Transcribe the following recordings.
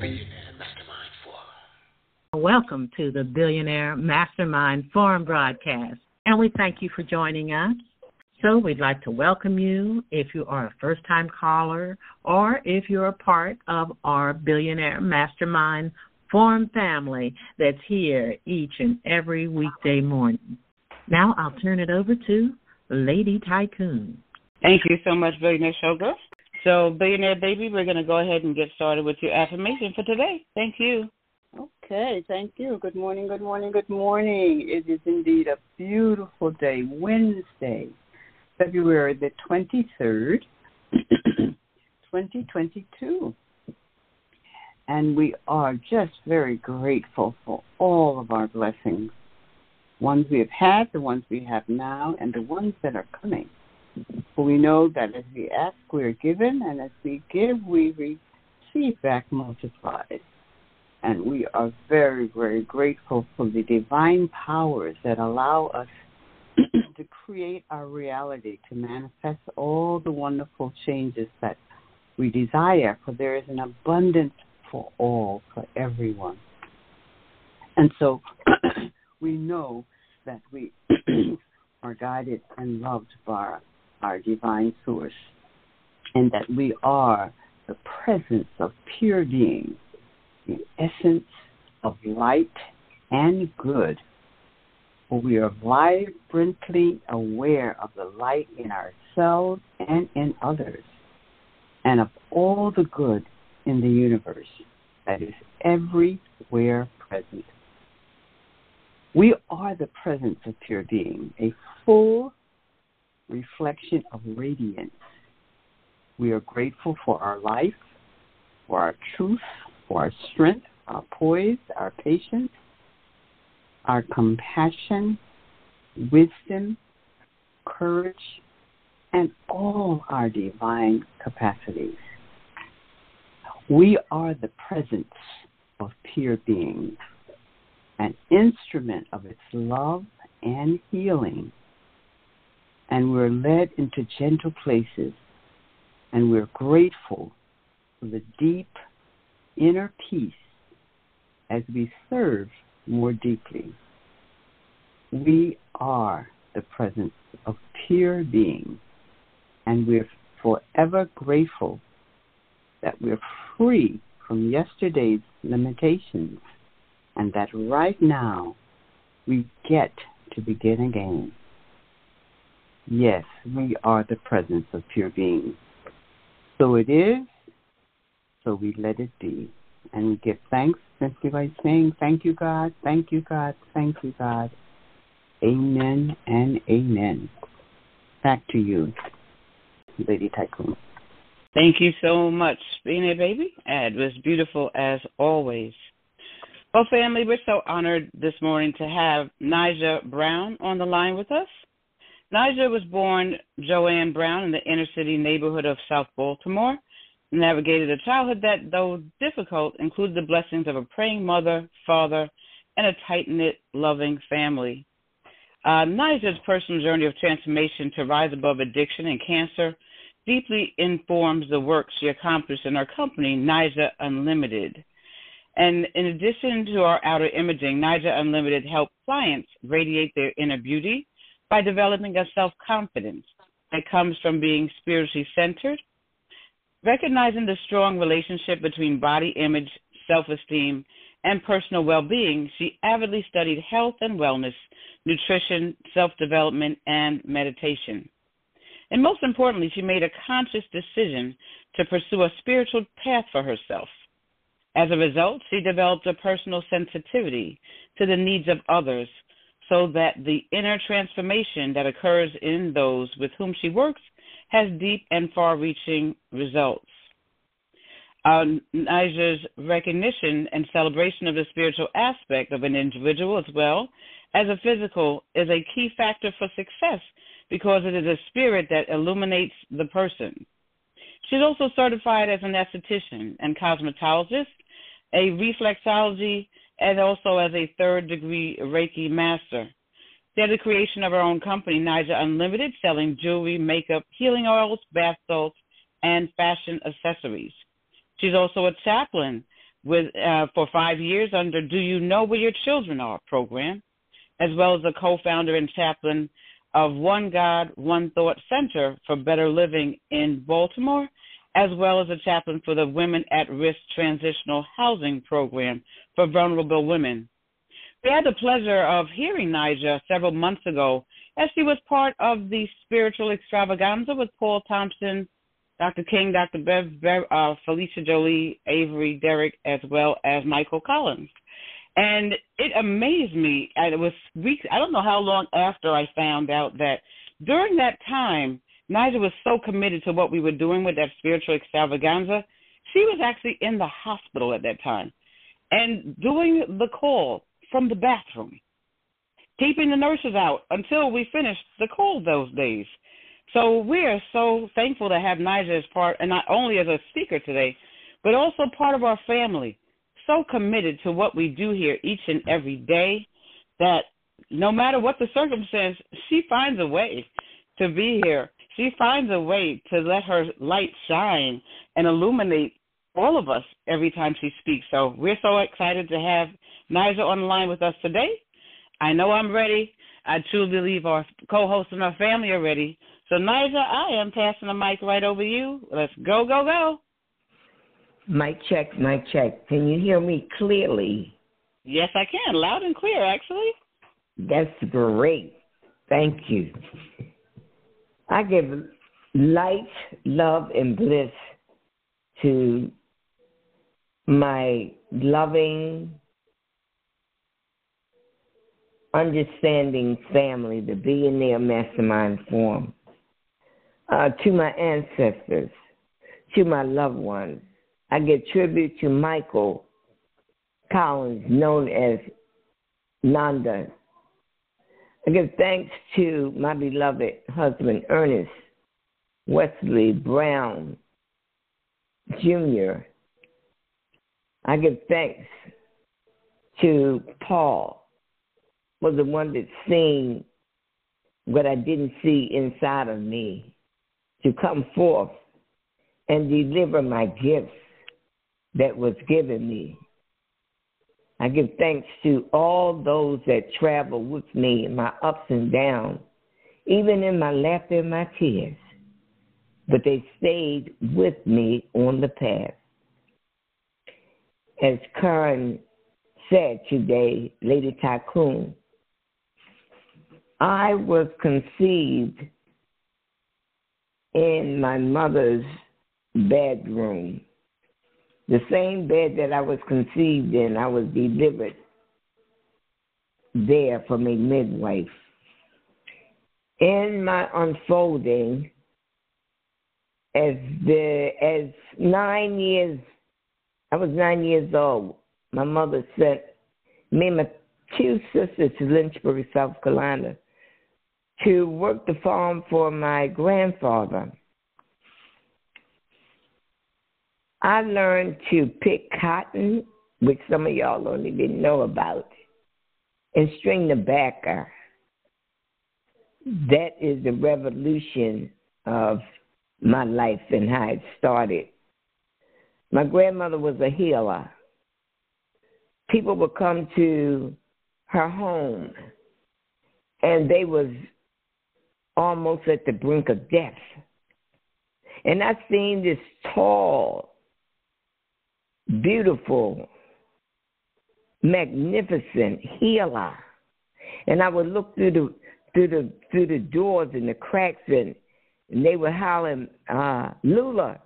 Billionaire Mastermind Forum. Welcome to the Billionaire Mastermind Forum broadcast, and we thank you for joining us. So, we'd like to welcome you if you are a first time caller or if you're a part of our Billionaire Mastermind Forum family that's here each and every weekday morning. Now, I'll turn it over to Lady Tycoon. Thank you so much, Billionaire Showgirl. So, Billionaire Baby, we're going to go ahead and get started with your affirmation for today. Thank you. Okay, thank you. Good morning, good morning, good morning. It is indeed a beautiful day, Wednesday, February the 23rd, 2022. And we are just very grateful for all of our blessings ones we have had, the ones we have now, and the ones that are coming. For we know that as we ask, we are given, and as we give, we receive back multiplied. And we are very, very grateful for the divine powers that allow us to create our reality, to manifest all the wonderful changes that we desire, for there is an abundance for all, for everyone. And so we know that we are guided and loved by our divine source, and that we are the presence of pure being, the essence of light and good. For we are vibrantly aware of the light in ourselves and in others, and of all the good in the universe that is everywhere present. We are the presence of pure being, a full reflection of radiance. We are grateful for our life, for our truth, for our strength, our poise, our patience, our compassion, wisdom, courage, and all our divine capacities. We are the presence of pure being an instrument of its love and healing. And we're led into gentle places, and we're grateful for the deep inner peace as we serve more deeply. We are the presence of pure being, and we're forever grateful that we're free from yesterday's limitations and that right now we get to begin again. Yes, we are the presence of pure being. So it is, so we let it be. And we give thanks simply by saying, Thank you, God, thank you, God, thank you, God. Amen and amen. Back to you, Lady Tycoon. Thank you so much, being a baby. It was beautiful as always. Well, family, we're so honored this morning to have Naija Brown on the line with us. Naija was born Joanne Brown in the inner city neighborhood of South Baltimore, navigated a childhood that, though difficult, included the blessings of a praying mother, father, and a tight knit, loving family. Uh, personal journey of transformation to rise above addiction and cancer deeply informs the work she accomplished in her company, Naija Unlimited. And in addition to our outer imaging, Naija Unlimited helps clients radiate their inner beauty by developing a self confidence that comes from being spiritually centered, recognizing the strong relationship between body image, self esteem, and personal well being. She avidly studied health and wellness, nutrition, self development, and meditation. And most importantly, she made a conscious decision to pursue a spiritual path for herself as a result, she developed a personal sensitivity to the needs of others so that the inner transformation that occurs in those with whom she works has deep and far reaching results. Uh, Naija's recognition and celebration of the spiritual aspect of an individual as well as a physical is a key factor for success because it is a spirit that illuminates the person. She's also certified as an esthetician and cosmetologist a reflexology, and also as a third degree Reiki master. They're the creation of our own company, Naija Unlimited, selling jewelry, makeup, healing oils, bath salts, and fashion accessories. She's also a chaplain with uh, for five years under Do You Know Where Your Children Are program, as well as a co-founder and chaplain of One God, One Thought Center for Better Living in Baltimore, as well as a chaplain for the Women at Risk Transitional Housing Program for vulnerable women. We had the pleasure of hearing Naija several months ago as she was part of the spiritual extravaganza with Paul Thompson, Dr. King, Dr. Bev, Bev uh, Felicia Jolie, Avery, Derek, as well as Michael Collins. And it amazed me. And it was weeks, I don't know how long after I found out that during that time, Naija was so committed to what we were doing with that spiritual extravaganza. She was actually in the hospital at that time and doing the call from the bathroom keeping the nurses out until we finished the call those days. So we are so thankful to have Naija as part, and not only as a speaker today, but also part of our family. So committed to what we do here each and every day that no matter what the circumstance, she finds a way to be here. She finds a way to let her light shine and illuminate all of us every time she speaks. So we're so excited to have Naija on the line with us today. I know I'm ready. I truly believe our co-hosts and our family are ready. So, Naija, I am passing the mic right over you. Let's go, go, go. Mic check, mic check. Can you hear me clearly? Yes, I can. Loud and clear, actually. That's great. Thank you. I give light, love, and bliss to my loving, understanding family, the Billionaire Mastermind Forum, uh, to my ancestors, to my loved ones. I give tribute to Michael Collins, known as Nanda. I give thanks to my beloved husband, Ernest Wesley Brown Jr. I give thanks to Paul was the one that seen what I didn't see inside of me to come forth and deliver my gifts that was given me. I give thanks to all those that travel with me in my ups and downs, even in my laughter and my tears. But they stayed with me on the path. As Karen said today, Lady Tycoon, I was conceived in my mother's bedroom. The same bed that I was conceived in, I was delivered there from a midwife. In my unfolding, as the as nine years, I was nine years old. My mother sent me and my two sisters to Lynchburg, South Carolina, to work the farm for my grandfather. I learned to pick cotton, which some of y'all don't even know about, and string the backer. That is the revolution of my life and how it started. My grandmother was a healer. People would come to her home and they was almost at the brink of death. And I seen this tall, beautiful, magnificent healer. And I would look through the through the through the doors and the cracks and, and they were hollering, uh, Lula,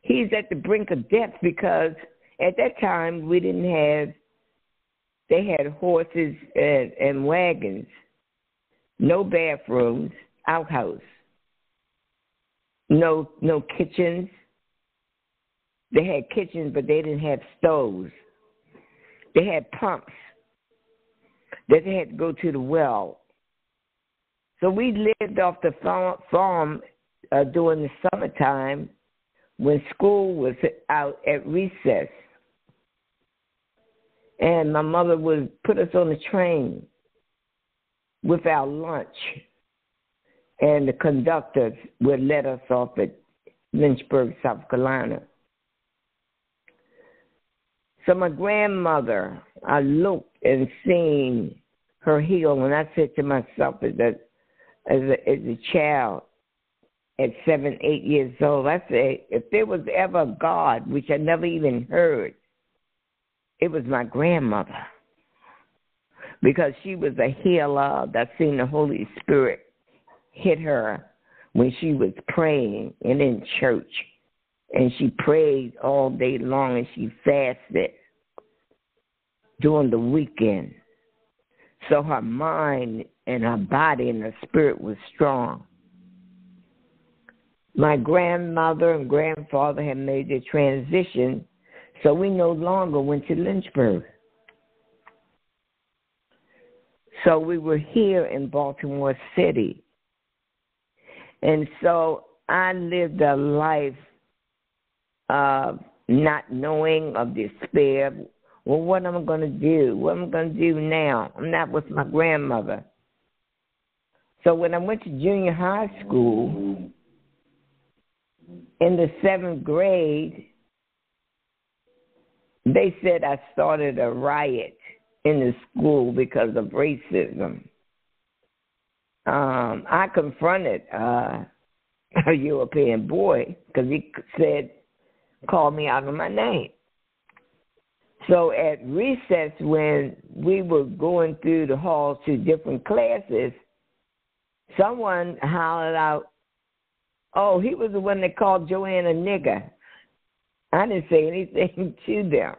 he's at the brink of death because at that time we didn't have they had horses and, and wagons, no bathrooms, outhouse. No no kitchens. They had kitchens but they didn't have stoves. They had pumps that they had to go to the well. So we lived off the farm uh, during the summertime when school was out at recess. And my mother would put us on the train with our lunch and the conductors would let us off at Lynchburg, South Carolina. So my grandmother, I looked and seen her heal, and I said to myself as a as a, as a child, at seven, eight years old, I said, if there was ever a God, which I never even heard, it was my grandmother. Because she was a healer that seen the Holy Spirit hit her when she was praying and in church. And she prayed all day long and she fasted during the weekend. So her mind and her body and her spirit was strong. My grandmother and grandfather had made the transition, so we no longer went to Lynchburg. So we were here in Baltimore City. And so I lived a life of not knowing, of despair. Well, what am I going to do? What am I going to do now? I'm not with my grandmother. So when I went to junior high school, in the seventh grade, they said I started a riot in the school because of racism. Um, I confronted uh, a European boy because he said, called me out of my name. So at recess, when we were going through the halls to different classes, someone hollered out, Oh, he was the one that called Joanne a nigger. I didn't say anything to them.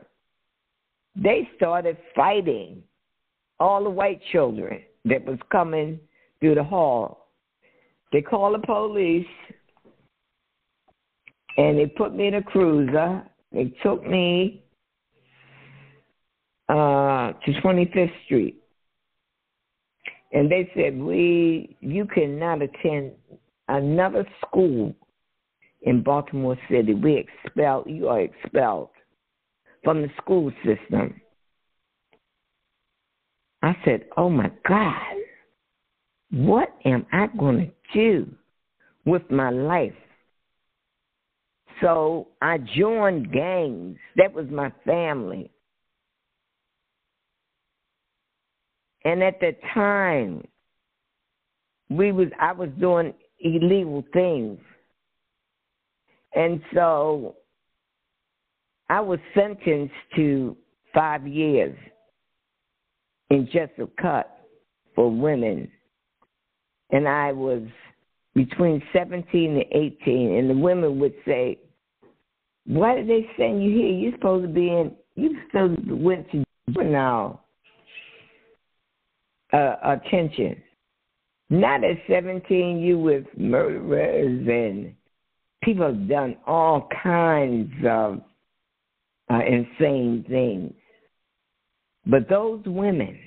They started fighting all the white children that was coming through the hall. They called the police and they put me in a cruiser. They took me uh, to 25th Street. And they said, "We, you cannot attend another school in Baltimore City. We expel you are expelled from the school system. I said, Oh my God, what am I going to do with my life? So I joined gangs. That was my family. And at the time, we was I was doing illegal things. And so I was sentenced to five years in Jessup Cut for women. And I was between 17 and 18. And the women would say, Why did they send you here? You're supposed to be in, you supposed to went to juvenile uh, attention. Not at 17, you with murderers and people have done all kinds of uh, insane things. But those women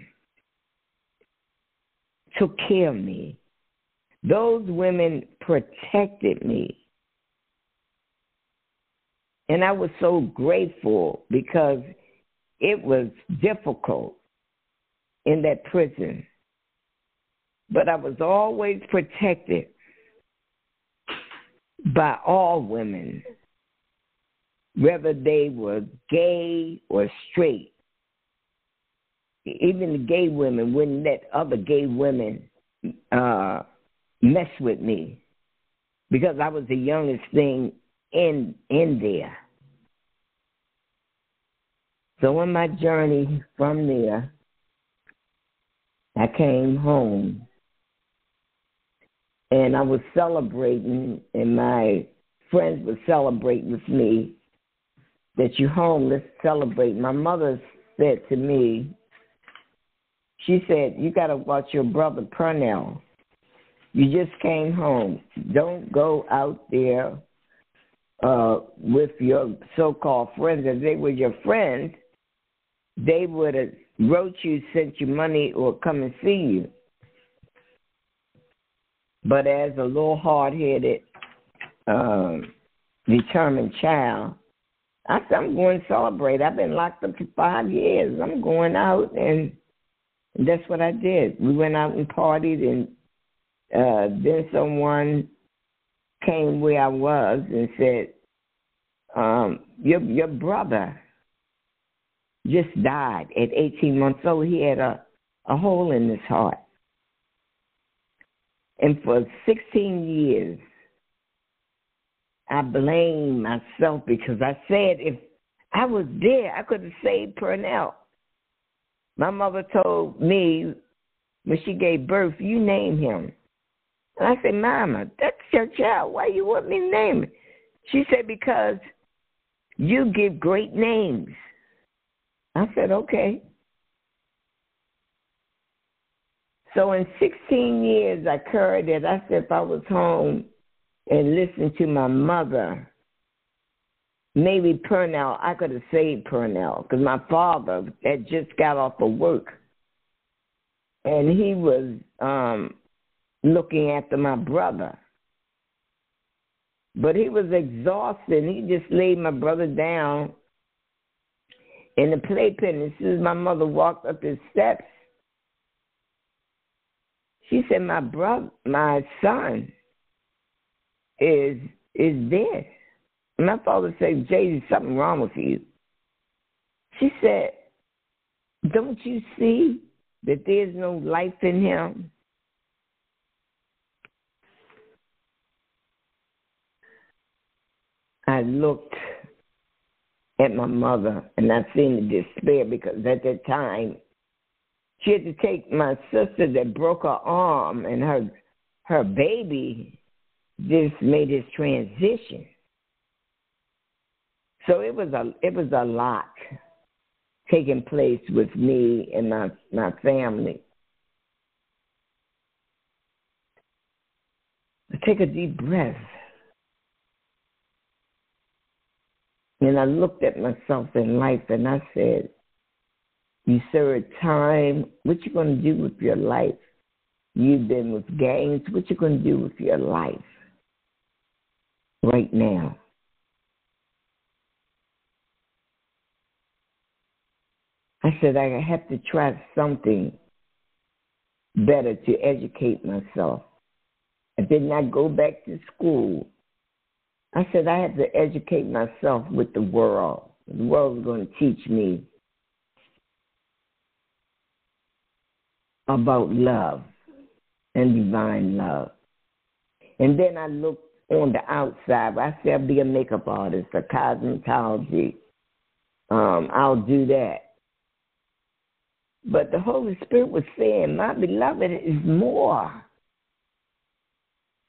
took care of me. Those women protected me. And I was so grateful because it was difficult in that prison but I was always protected by all women, whether they were gay or straight. Even the gay women wouldn't let other gay women uh, mess with me because I was the youngest thing in in there. So on my journey from there, I came home and I was celebrating, and my friends were celebrating with me that you're home. Let's celebrate. My mother said to me, she said, "You got to watch your brother Purnell. You just came home. Don't go out there uh, with your so-called friends. If they were your friends, they would have wrote you, sent you money, or come and see you." But as a little hard headed, um, determined child, I said, I'm going to celebrate. I've been locked up for five years. I'm going out, and that's what I did. We went out and partied, and uh, then someone came where I was and said, um, your your brother just died at 18 months old. He had a, a hole in his heart. And for 16 years, I blamed myself because I said if I was there, I could have saved Pernell. My mother told me when she gave birth, you name him. And I said, Mama, that's your child. Why you want me to name it? She said, Because you give great names. I said, Okay. So in 16 years, I carried it. I said, if I was home and listened to my mother, maybe Purnell, I could have saved Purnell because my father had just got off of work and he was um looking after my brother. But he was exhausted. And he just laid my brother down in the playpen. As soon as my mother walked up the steps, she said, "My brother, my son, is is dead." My father said, "Jay, there's something wrong with you." She said, "Don't you see that there's no life in him?" I looked at my mother and I seen the despair because at that time she had to take my sister that broke her arm and her her baby just made his transition. So it was a it was a lot taking place with me and my my family. I take a deep breath. And I looked at myself in life and I said, you serve time. What you to do with your life? You've been with gangs. What you to do with your life right now? I said I have to try something better to educate myself. I did not go back to school. I said I have to educate myself with the world. The world is going to teach me about love and divine love. And then I looked on the outside. I said, I'll be a makeup artist, a cosmetology. Um, I'll do that. But the Holy Spirit was saying, My beloved is more.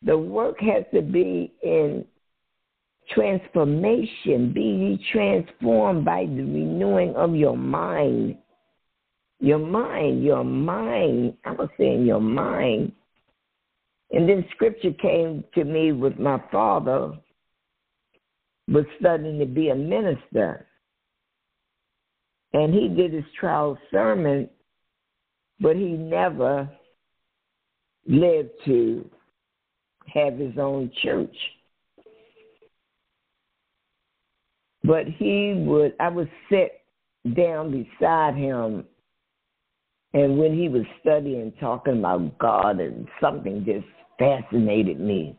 The work has to be in transformation. Be ye transformed by the renewing of your mind your mind, your mind. I was saying your mind. And then scripture came to me with my father was studying to be a minister. And he did his trial sermon, but he never lived to have his own church. But he would, I would sit down beside him and when he was studying, talking about God, and something just fascinated me.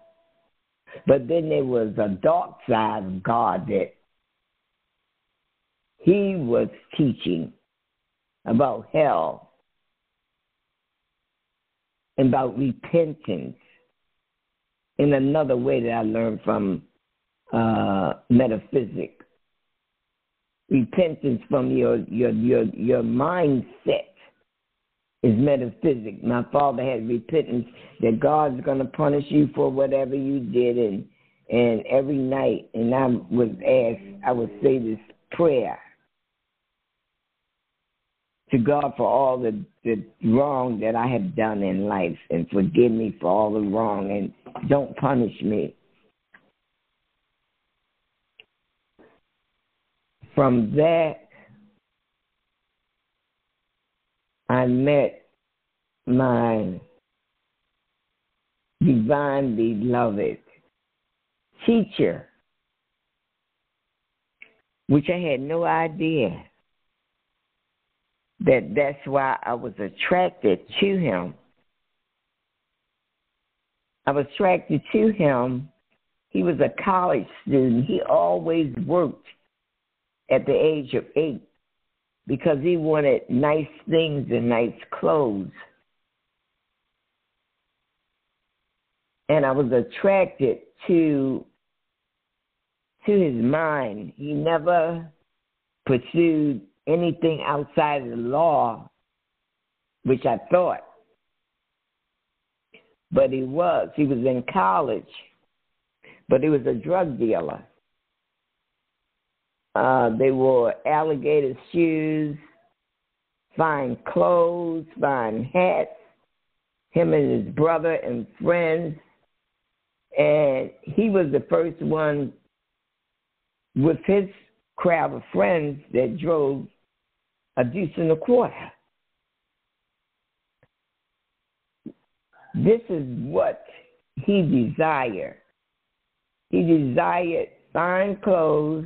But then there was a dark side of God that he was teaching about hell and about repentance in another way that I learned from uh, metaphysics. Repentance from your your your your mindset is metaphysics. My father had repentance that God's to punish you for whatever you did, and and every night, and I was asked, I would say this prayer to God for all the, the wrong that I have done in life, and forgive me for all the wrong, and don't punish me. From that I met my divine beloved teacher, which I had no idea that that's why I was attracted to him. I was attracted to him. He was a college student. He always worked at the age of eight because he wanted nice things and nice clothes. And I was attracted to to his mind. He never pursued anything outside of the law, which I thought. But he was. He was in college, but he was a drug dealer. Uh, they wore alligator shoes, fine clothes, fine hats. Him and his brother and friends. And he was the first one with his crowd of friends that drove a deuce and a quarter. This is what he desired. He desired fine clothes,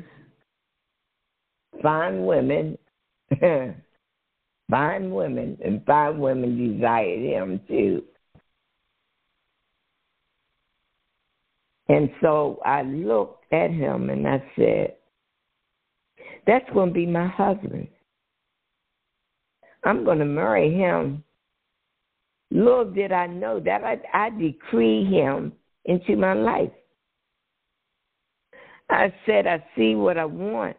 fine women, fine women, and fine women desired him too. And so I looked at him and I said, That's going to be my husband. I'm going to marry him. Little did I know that I, I decree him into my life. I said, I see what I want,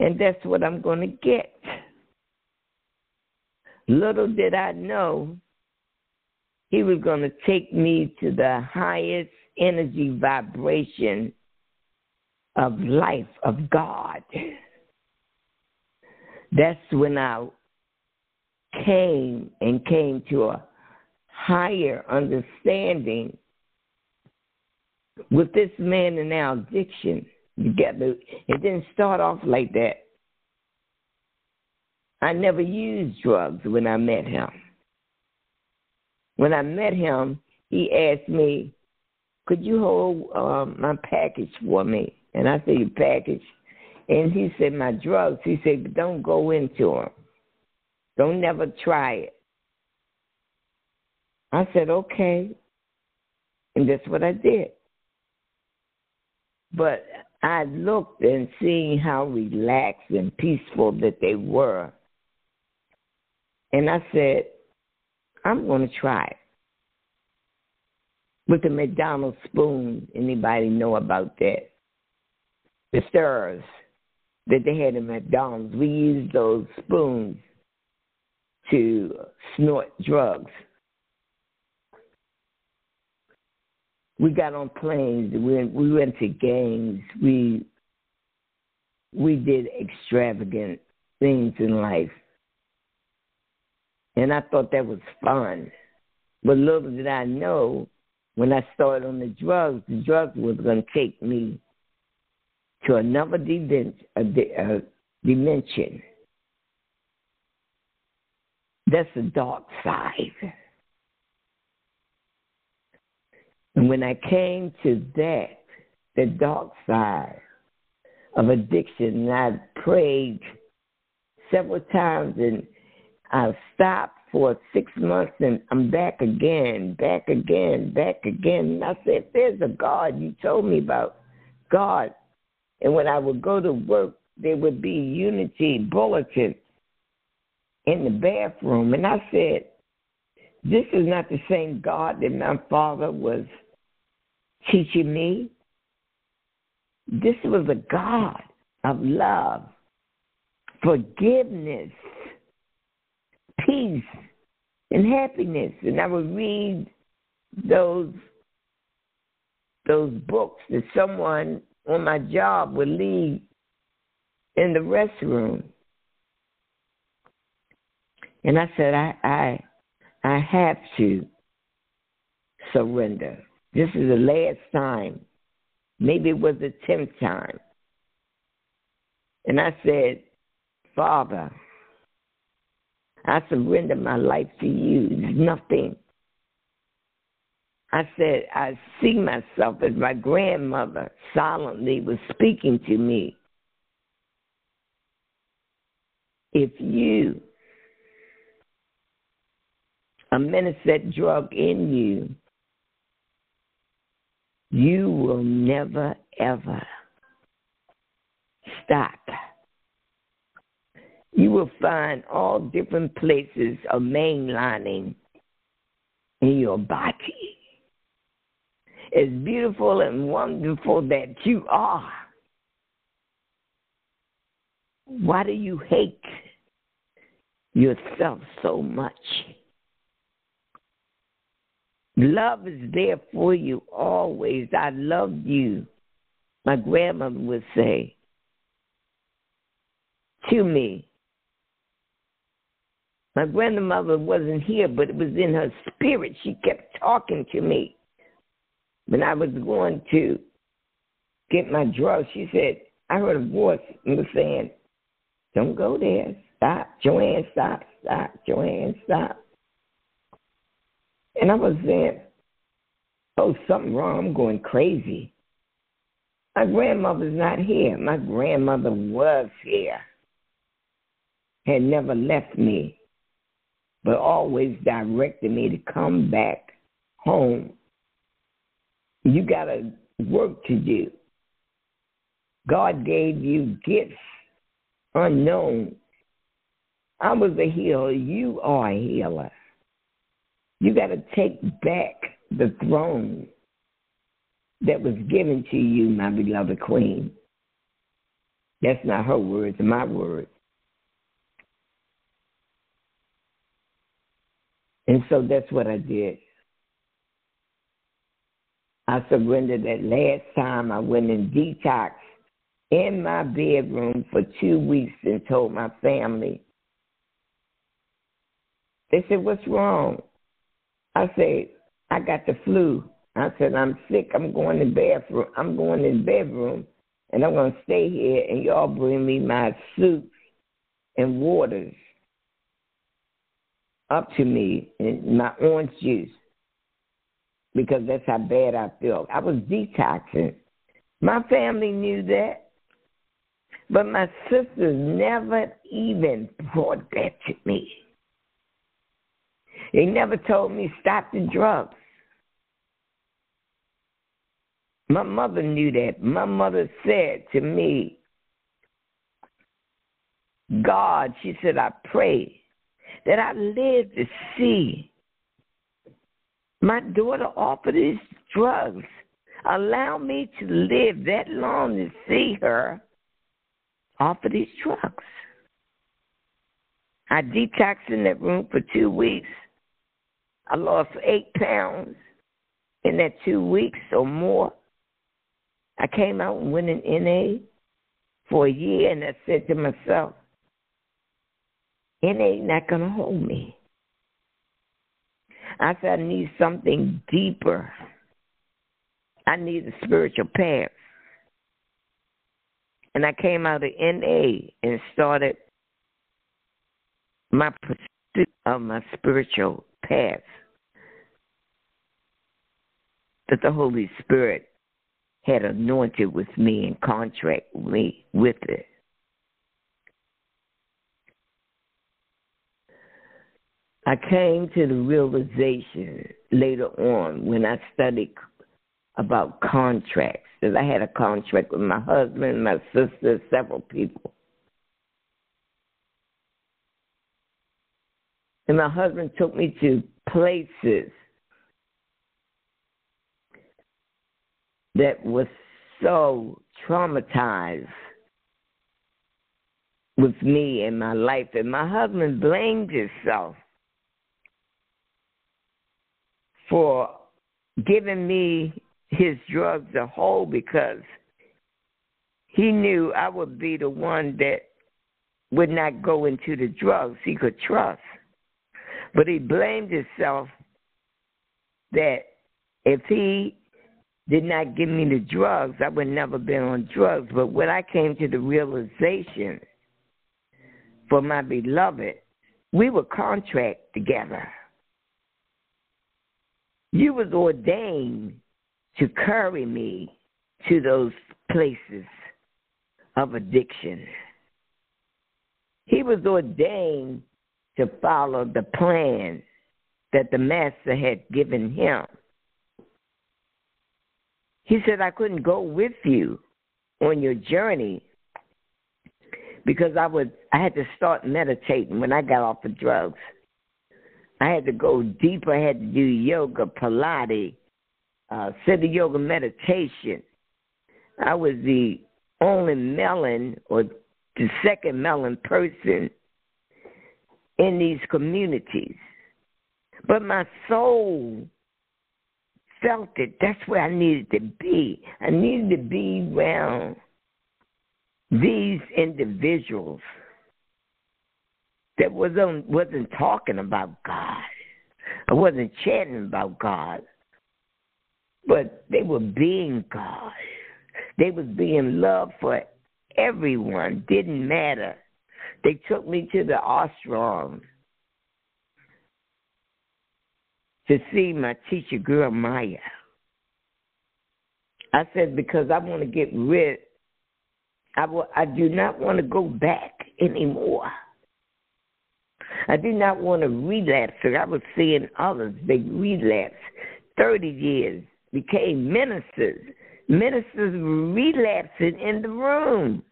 and that's what I'm going to get. Little did I know he was going to take me to the highest energy vibration of life of God. That's when I came and came to a higher understanding with this man and our addiction together. It didn't start off like that. I never used drugs when I met him. When I met him, he asked me, Could you hold um, my package for me? And I said, Your Package? And he said, My drugs. He said, Don't go into them. Don't never try it. I said, Okay. And that's what I did. But I looked and seeing how relaxed and peaceful that they were. And I said, I'm going to try it. With the McDonald's spoon, anybody know about that? The stirrers that they had in McDonald's, we used those spoons to snort drugs. We got on planes. We we went to games. We we did extravagant things in life, and I thought that was fun. But little did I know, when I started on the drugs, the drugs was going to take me to another dimension. That's the dark side. And when I came to that, the dark side of addiction, I prayed several times and I stopped for six months and I'm back again, back again, back again. And I said, There's a God you told me about. God. And when I would go to work, there would be unity bulletin in the bathroom. And I said, this is not the same God that my father was teaching me. This was a God of love, forgiveness, peace, and happiness. And I would read those those books that someone on my job would leave in the restroom. And I said, I I I have to surrender. This is the last time. Maybe it was the tenth time. And I said, Father, I surrender my life to you. Nothing. I said, I see myself as my grandmother solemnly was speaking to me. If you, a that drug in you, you will never, ever stop. you will find all different places of mainlining in your body. As beautiful and wonderful that you are, why do you hate yourself so much? Love is there for you always. I love you. My grandmother would say to me. My grandmother wasn't here, but it was in her spirit. She kept talking to me. When I was going to get my drugs, she said, I heard a voice and was saying, Don't go there. Stop. Joanne, stop, stop. Joanne, stop. And I was saying, oh, something wrong. I'm going crazy. My grandmother's not here. My grandmother was here, had never left me, but always directed me to come back home. You got a work to do. God gave you gifts unknown. I was a healer. You are a healer. You got to take back the throne that was given to you, my beloved queen. That's not her words, my words. And so that's what I did. I surrendered that last time I went in detox in my bedroom for two weeks and told my family. They said, What's wrong? I said, I got the flu. I said, I'm sick. I'm going to bathroom. I'm going in bedroom, and I'm going to stay here, and y'all bring me my soups and waters up to me and my orange juice because that's how bad I felt. I was detoxing. My family knew that, but my sisters never even brought that to me. They never told me stop the drugs. My mother knew that. My mother said to me, God, she said, I pray that I live to see my daughter offer these drugs. Allow me to live that long to see her offer these drugs. I detoxed in that room for two weeks. I lost eight pounds in that two weeks or more. I came out and went in NA for a year, and I said to myself, NA not going to hold me. I said, I need something deeper. I need a spiritual path. And I came out of NA and started my pursuit of my spiritual path that the Holy Spirit had anointed with me and contract me with it. I came to the realization later on when I studied about contracts that I had a contract with my husband, my sister, several people. And my husband took me to places that was so traumatized with me and my life. And my husband blamed himself for giving me his drugs a hold because he knew I would be the one that would not go into the drugs he could trust. But he blamed himself that if he did not give me the drugs, I would never been on drugs. But when I came to the realization for my beloved, we were contract together. You was ordained to carry me to those places of addiction. He was ordained to follow the plan that the master had given him. He said, I couldn't go with you on your journey because I would I had to start meditating when I got off of drugs. I had to go deeper. I had to do yoga, Pilates, uh, Siddha Yoga meditation. I was the only melon or the second melon person in these communities. But my soul felt it. That's where I needed to be. I needed to be around these individuals that wasn't wasn't talking about God. I wasn't chanting about God. But they were being God. They was being loved for everyone. Didn't matter. They took me to the ashram to see my teacher, Gurumayi. I said because I want to get rid. I, I do not want to go back anymore. I do not want to relapse. I was seeing others, they relapsed 30 years, became ministers. Ministers relapsing in the room.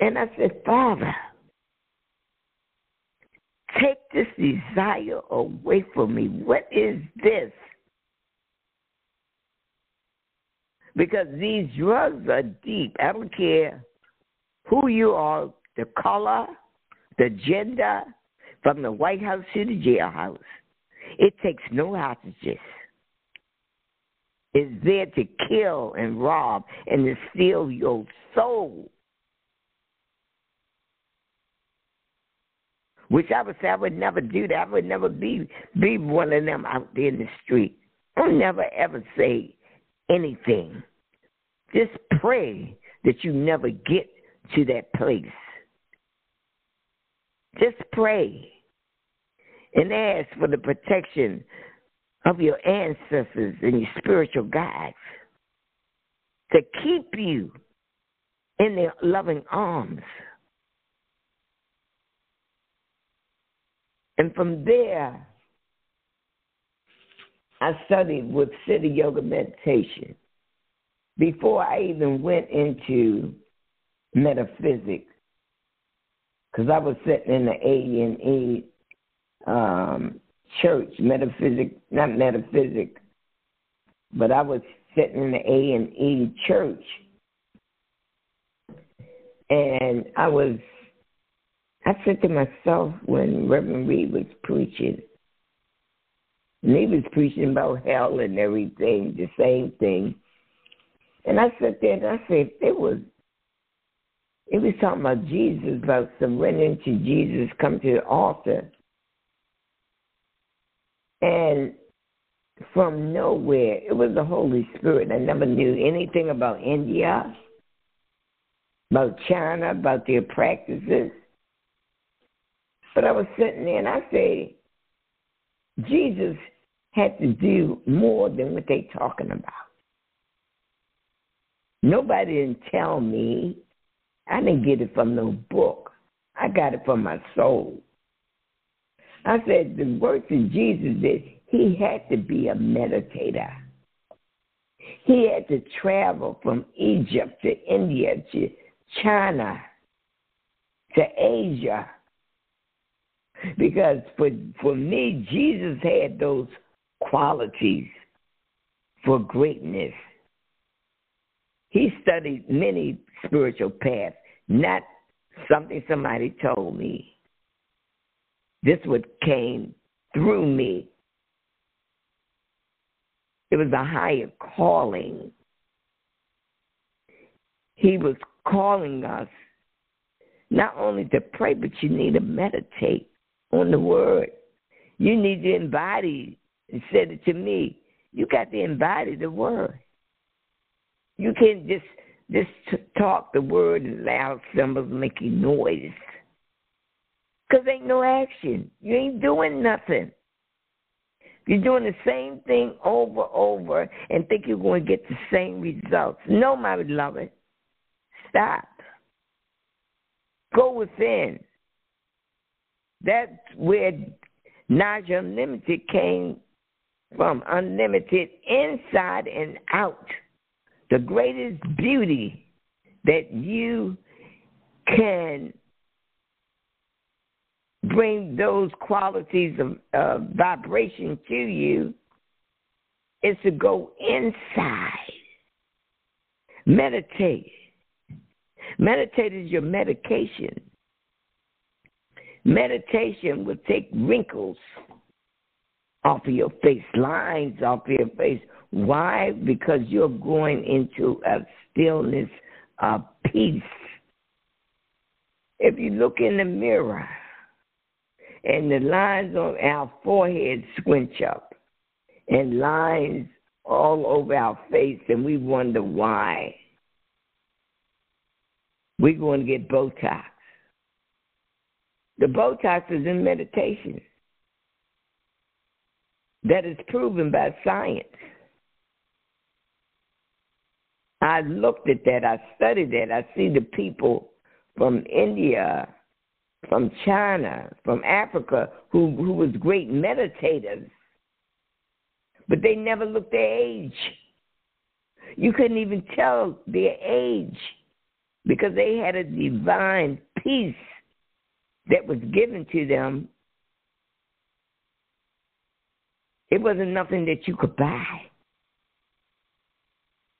And I said, Father, take this desire away from me. What is this? Because these drugs are deep. I don't care who you are, the color, the gender, from the White House to the jailhouse. It takes no hostages. It's there to kill and rob and to steal your soul. Which I would say I would never do that. I would never be be one of them out there in the street. I'll never ever say anything. Just pray that you never get to that place. Just pray and ask for the protection of your ancestors and your spiritual guides to keep you in their loving arms. And from there, I studied with Siddha Yoga Meditation. Before I even went into metaphysics, because I was sitting in the A and E um, church, metaphysic, not metaphysic, but I was sitting in the A and E church, and I was I said to myself when Reverend Reed was preaching, and he was preaching about hell and everything, the same thing. And I sat there and I said, it was, it was talking about Jesus, about surrendering to Jesus, come to the altar. And from nowhere, it was the Holy Spirit. I never knew anything about India, about China, about their practices. But I was sitting there and I said, Jesus had to do more than what they're talking about. Nobody didn't tell me. I didn't get it from no book. I got it from my soul. I said the words of Jesus is he had to be a meditator. He had to travel from Egypt to India to China to Asia because for for me, Jesus had those qualities for greatness. He studied many spiritual paths, not something somebody told me. This what came through me. It was a higher calling. He was calling us not only to pray, but you need to meditate on the word. You need to embody, and said it to me, you got to embody the word. You can't just just talk the word and loud symbols making noise. Because ain't no action. You ain't doing nothing. You're doing the same thing over and over and think you're going to get the same results. No, my beloved. Stop. Go within. That's where Naija Unlimited came from. Unlimited inside and out. The greatest beauty that you can bring those qualities of vibration to you is to go inside. Meditate. Meditate is your medication. Meditation will take wrinkles off of your face, lines off of your face. Why? Because you're going into a stillness of peace. If you look in the mirror and the lines on our forehead squinch up and lines all over our face, and we wonder why, we're going to get Botox. The Botox is in meditation. That is proven by science. I looked at that, I studied that. I see the people from India, from China, from Africa who, who was great meditators, but they never looked their age. You couldn't even tell their age because they had a divine peace that was given to them. It wasn't nothing that you could buy.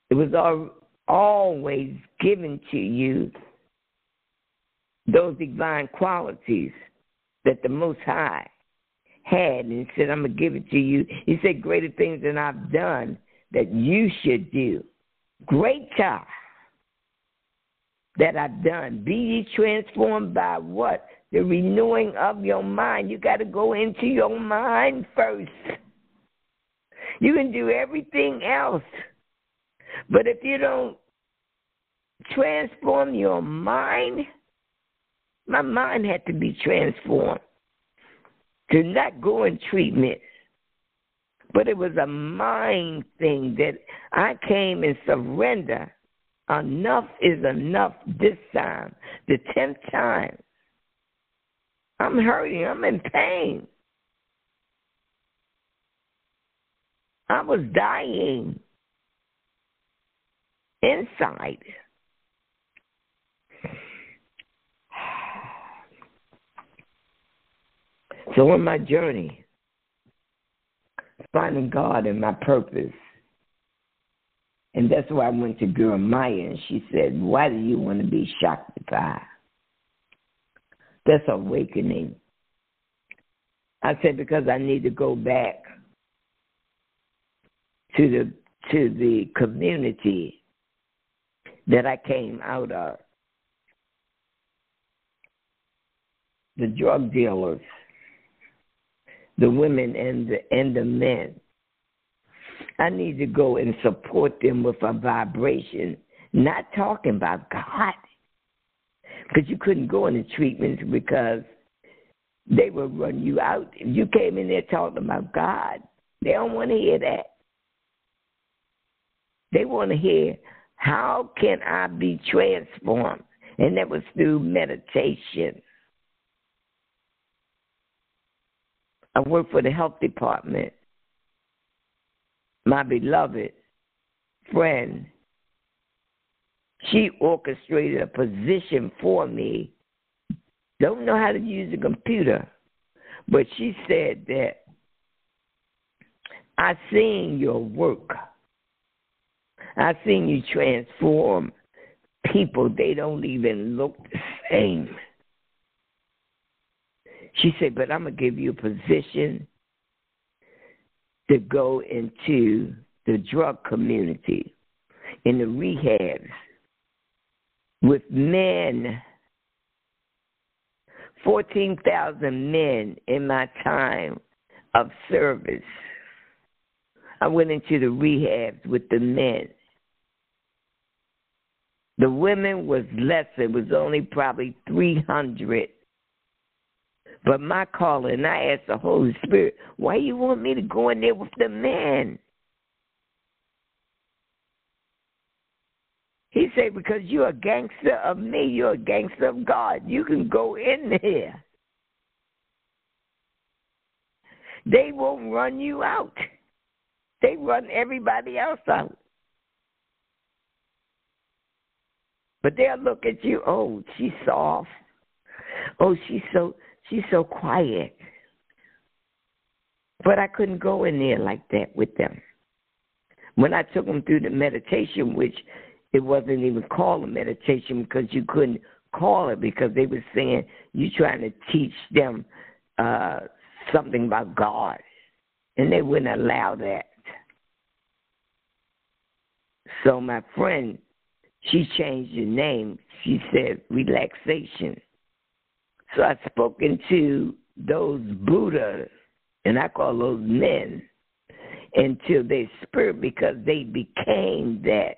It was all, always given to you those divine qualities that the Most High had and said, I'm going to give it to you. He said, Greater things than I've done that you should do. Greater that I've done. Be ye transformed by what? The renewing of your mind. You got to go into your mind first. You can do everything else. But if you don't transform your mind, my mind had to be transformed to not go in treatment. But it was a mind thing that I came and surrender. Enough is enough this time. The tenth time. I'm hurting. I'm in pain. I was dying inside. So, on my journey, finding God and my purpose, and that's why I went to Maya and she said, Why do you want to be Shaktified? That's awakening. I said, Because I need to go back to the to the community that I came out of. The drug dealers, the women and the and the men. I need to go and support them with a vibration, not talking about God. Because you couldn't go into treatments because they would run you out. If you came in there talking about God, they don't want to hear that. They want to hear, how can I be transformed? And that was through meditation. I work for the health department. My beloved friend, she orchestrated a position for me. Don't know how to use a computer, but she said that I seen your work I've seen you transform people, they don't even look the same. She said, But I'm going to give you a position to go into the drug community, in the rehabs, with men. 14,000 men in my time of service. I went into the rehabs with the men. The women was less, it was only probably 300. But my calling, I asked the Holy Spirit, why you want me to go in there with the men? He said, because you're a gangster of me, you're a gangster of God. You can go in there. They won't run you out. They run everybody else out. But they'll look at you, oh, she's soft. Oh, she's so she's so quiet. But I couldn't go in there like that with them. When I took them through the meditation, which it wasn't even called a meditation because you couldn't call it because they were saying you trying to teach them uh something about God. And they wouldn't allow that. So my friend, she changed the name. She said relaxation. So I spoken to those Buddhas, and I call those men, into their spirit because they became that.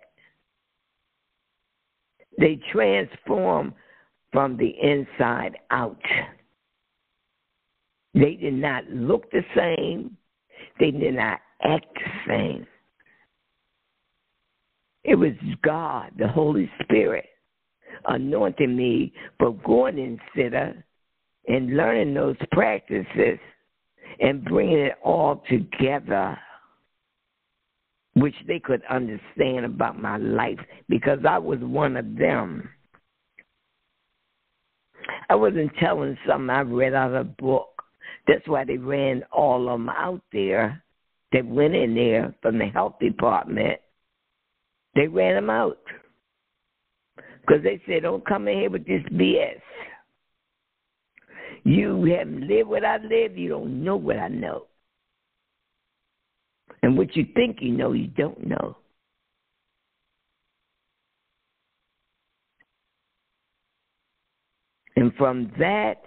They transform from the inside out. They did not look the same. They did not act the same. It was God, the Holy Spirit, anointing me for going in Siddha and learning those practices and bringing it all together, which they could understand about my life because I was one of them. I wasn't telling something I read out of a book. That's why they ran all of them out there. They went in there from the health department. They ran them out because they said, "Don't come in here with this BS." You haven't lived what I live. You don't know what I know. And what you think you know, you don't know. And from that,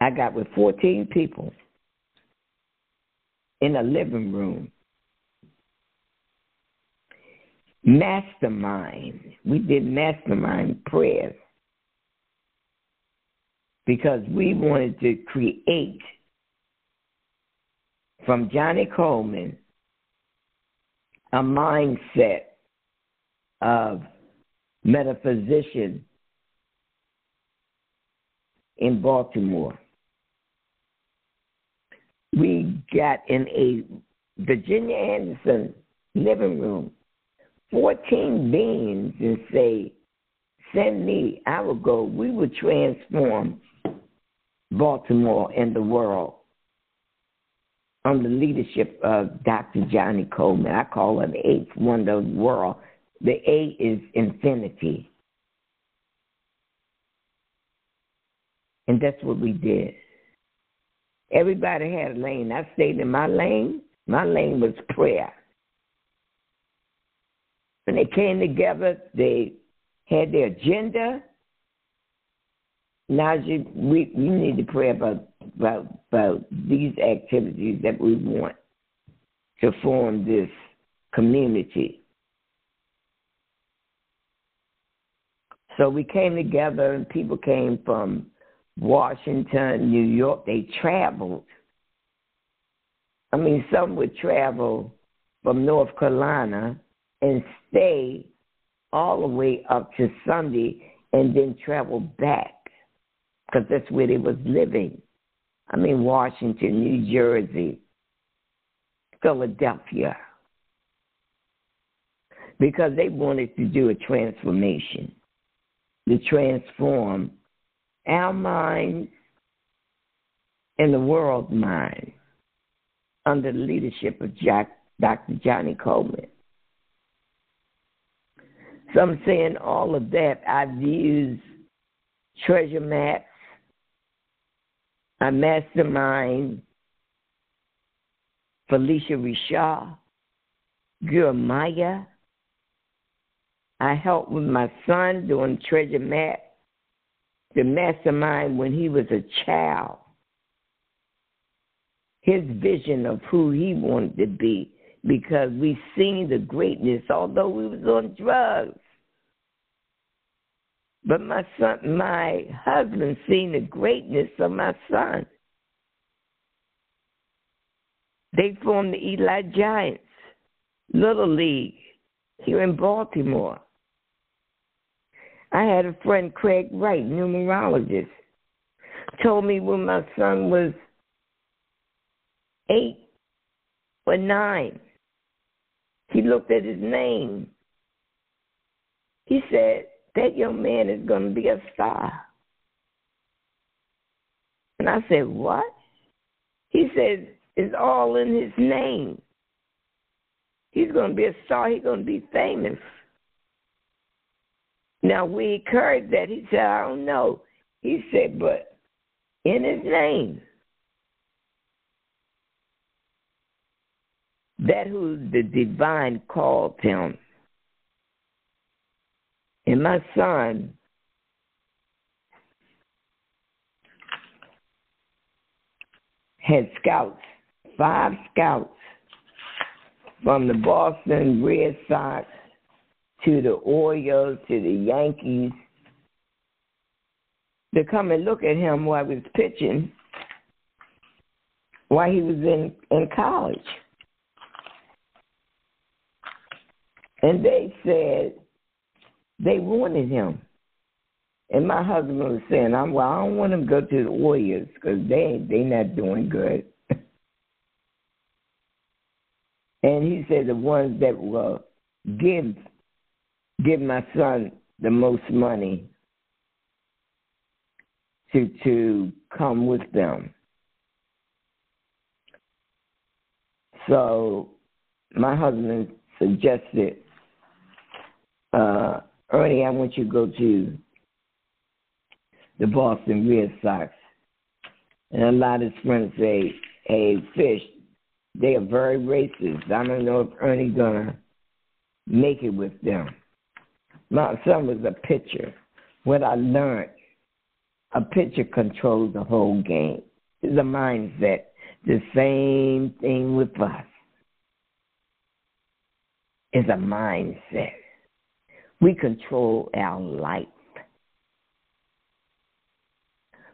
I got with 14 people in a living room. Mastermind. We did mastermind prayers because we wanted to create from Johnnie Colemon a mindset of metaphysician in Baltimore. We got in a Virginia Anderson living room 14 beings and say, Send me, I will go. We will transform Baltimore and the world under the leadership of Dr. Johnnie Colemon. I call her the eighth wonder of the world. The A is infinity. And that's what we did. Everybody had a lane. I stayed in my lane. My lane was prayer. When they came together, they had their agenda. Now you, we, we need to pray about, about, about these activities that we want to form this community. So we came together, and people came from Washington, New York. They traveled. I mean, some would travel from North Carolina and stay all the way up to Sunday and then travel back because that's where they was living. I mean, Washington, New Jersey, Philadelphia, because they wanted to do a transformation, to transform our minds and the world's mind under the leadership of Jack, Dr. Johnnie Colemon. So I'm saying all of that. I've used treasure maps, a mastermind, Felicia Richard, Jeremiah. I helped with my son doing treasure map, the mastermind when he was a child. His vision of who he wanted to be because we seen the greatness, although we was on drugs. But my son, my husband, seen the greatness of my son. They formed the Eli Giants, Little League, here in Baltimore. I had a friend, Craig Wright, numerologist, told me when my son was eight or nine, he looked at his name He said, That young man is going to be a star. And I said, What? He said, It's all in his name. He's going to be a star. He's going to be famous. Now, we heard that. He said, I don't know. He said, But in his name. That who the divine called him. And my son had scouts, five scouts from the Boston Red Sox to the Orioles to the Yankees to come and look at him while he was pitching while he was in, in college. And they said they wanted him. And my husband was saying, "I'm well. I don't want him to go to the Warriors because they they not doing good." and he said the ones that will give give my son the most money to to come with them. So my husband suggested, uh, Ernie, I want you to go to the Boston Red Sox. And a lot of his friends say, hey, Fish, they are very racist. I don't know if Ernie's going to make it with them. My son was a pitcher. What I learned, a pitcher controls the whole game. It's a mindset. The same thing with us. It's a mindset. We control our life.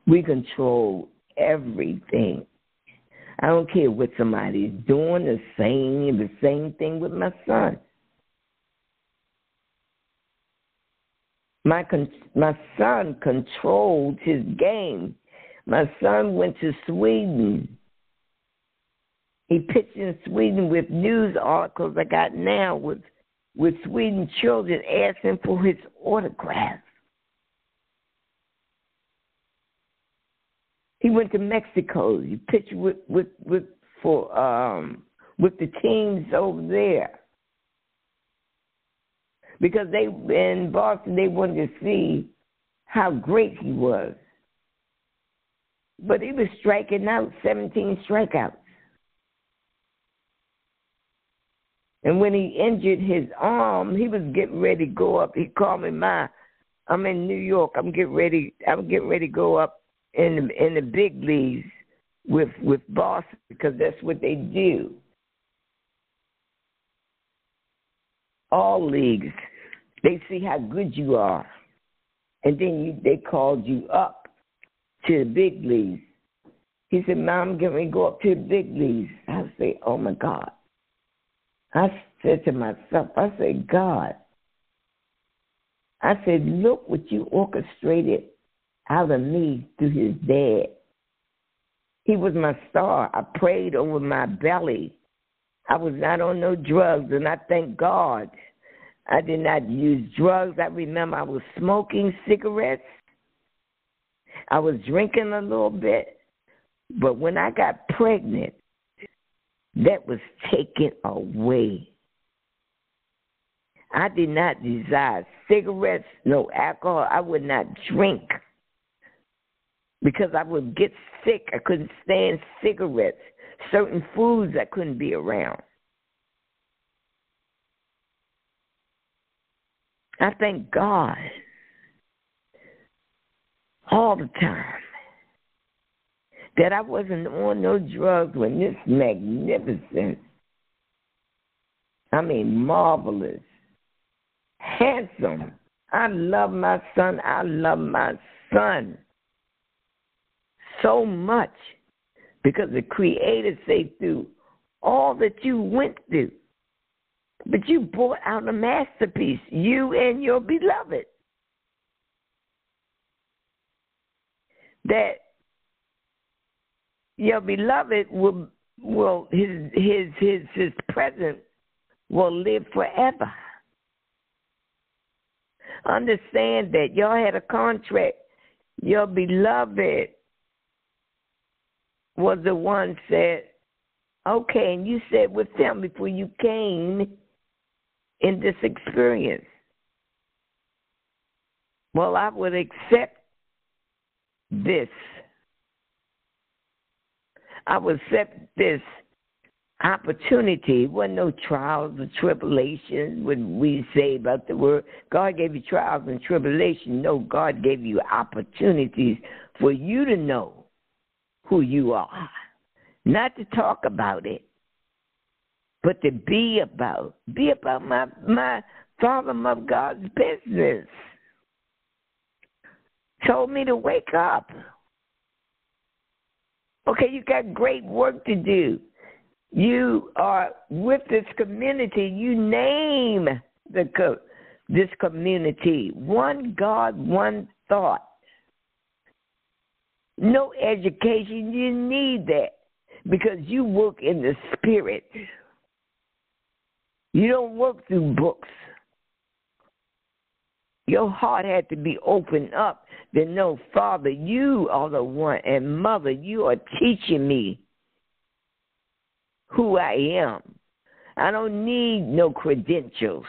We control everything. I don't care what somebody's doing the same the same thing with my son. My con- my son controlled his game. My son went to Sweden. He pitched in Sweden with news articles I got now with with Sweden children asking for his autograph. He went to Mexico. He pitched with with with for um with the teams over there because they in Boston they wanted to see how great he was. But he was striking out 17 strikeouts. And when he injured his arm, he was getting ready to go up. He called me, "Ma, I'm in New York. I'm getting ready. I'm getting ready to go up in the, in the big leagues with with Boston because that's what they do. All leagues, they see how good you are, and then you, they called you up to the big leagues. He said, "Mom, I'm getting ready to go up to the big leagues." I say, "Oh my God." I said to myself, I said, God, I said, look what you orchestrated out of me through his dad. He was my star. I prayed over my belly. I was not on no drugs, and I thank God. I did not use drugs. I remember I was smoking cigarettes. I was drinking a little bit. But when I got pregnant, that was taken away. I did not desire cigarettes, no alcohol. I would not drink because I would get sick. I couldn't stand cigarettes, certain foods I couldn't be around. I thank God all the time that I wasn't on no drugs when this magnificent, I mean, marvelous, handsome. I love my son. I love my son so much because the Creator say through all that you went through, but you brought out a masterpiece, you and your beloved. That your beloved will will his his his his presence will live forever. Understand that y'all had a contract. Your beloved was the one said, okay, and you said with them before you came in this experience. Well, I would accept this. I would accept this opportunity. It wasn't no trials or tribulations when we say about the word. God gave you trials and tribulations. No, God gave you opportunities for you to know who you are. Not to talk about it, but to be about. Be about my my Father of God's business. Told me to wake up. Okay, you got great work to do. You are with this community. You name the co- this community. One God, one thought. No education. You need that because you work in the spirit. You don't work through books. Your heart had to be opened up to know, Father, you are the one, and Mother, you are teaching me who I am. I don't need no credentials.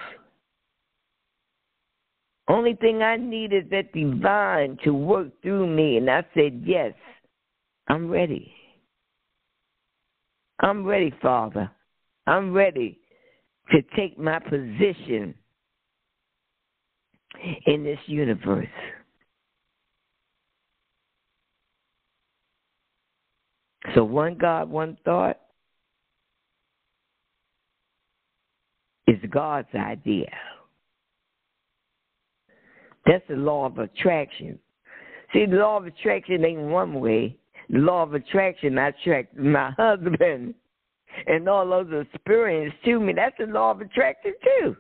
Only thing I need is that divine to work through me. And I said, Yes, I'm ready. I'm ready, Father. I'm ready to take my position in this universe. So, one God, one thought is God's idea. That's the law of attraction. See, the law of attraction ain't one way. The law of attraction I attract my husband and all those experiences to me. That's the law of attraction too.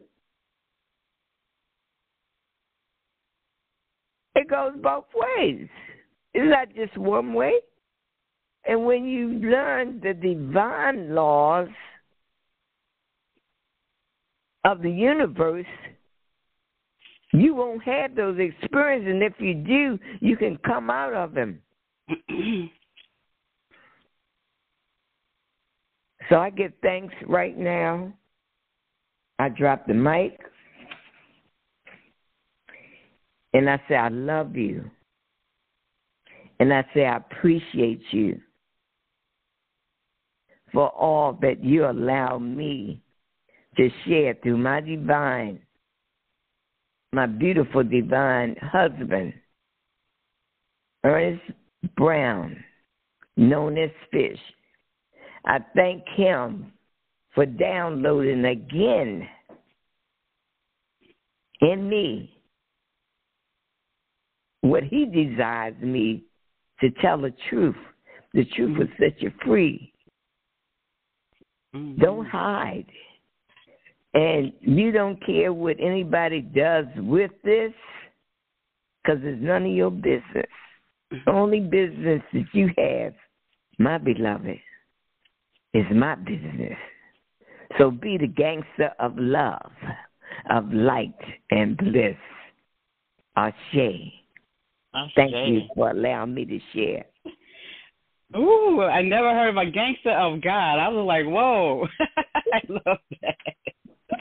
It goes both ways. It's not just one way. And when you learn the divine laws of the universe, you won't have those experiences. And if you do, you can come out of them. so I give thanks right now. I drop the mic. And I say, I love you. And I say, I appreciate you for all that you allow me to share through my divine, my beautiful divine husband, Ernest Brown, known as Fish. I thank him for downloading again in me what he desires me to tell the truth. The truth will set you free. Mm-hmm. Don't hide. And you don't care what anybody does with this because it's none of your business. The mm-hmm. only business that you have, my beloved, is my business. So be the gangster of love, of light and bliss. Ashe. Thank you for allowing me to share. Ooh, I never heard of a gangster of God. I was like, whoa. I love that.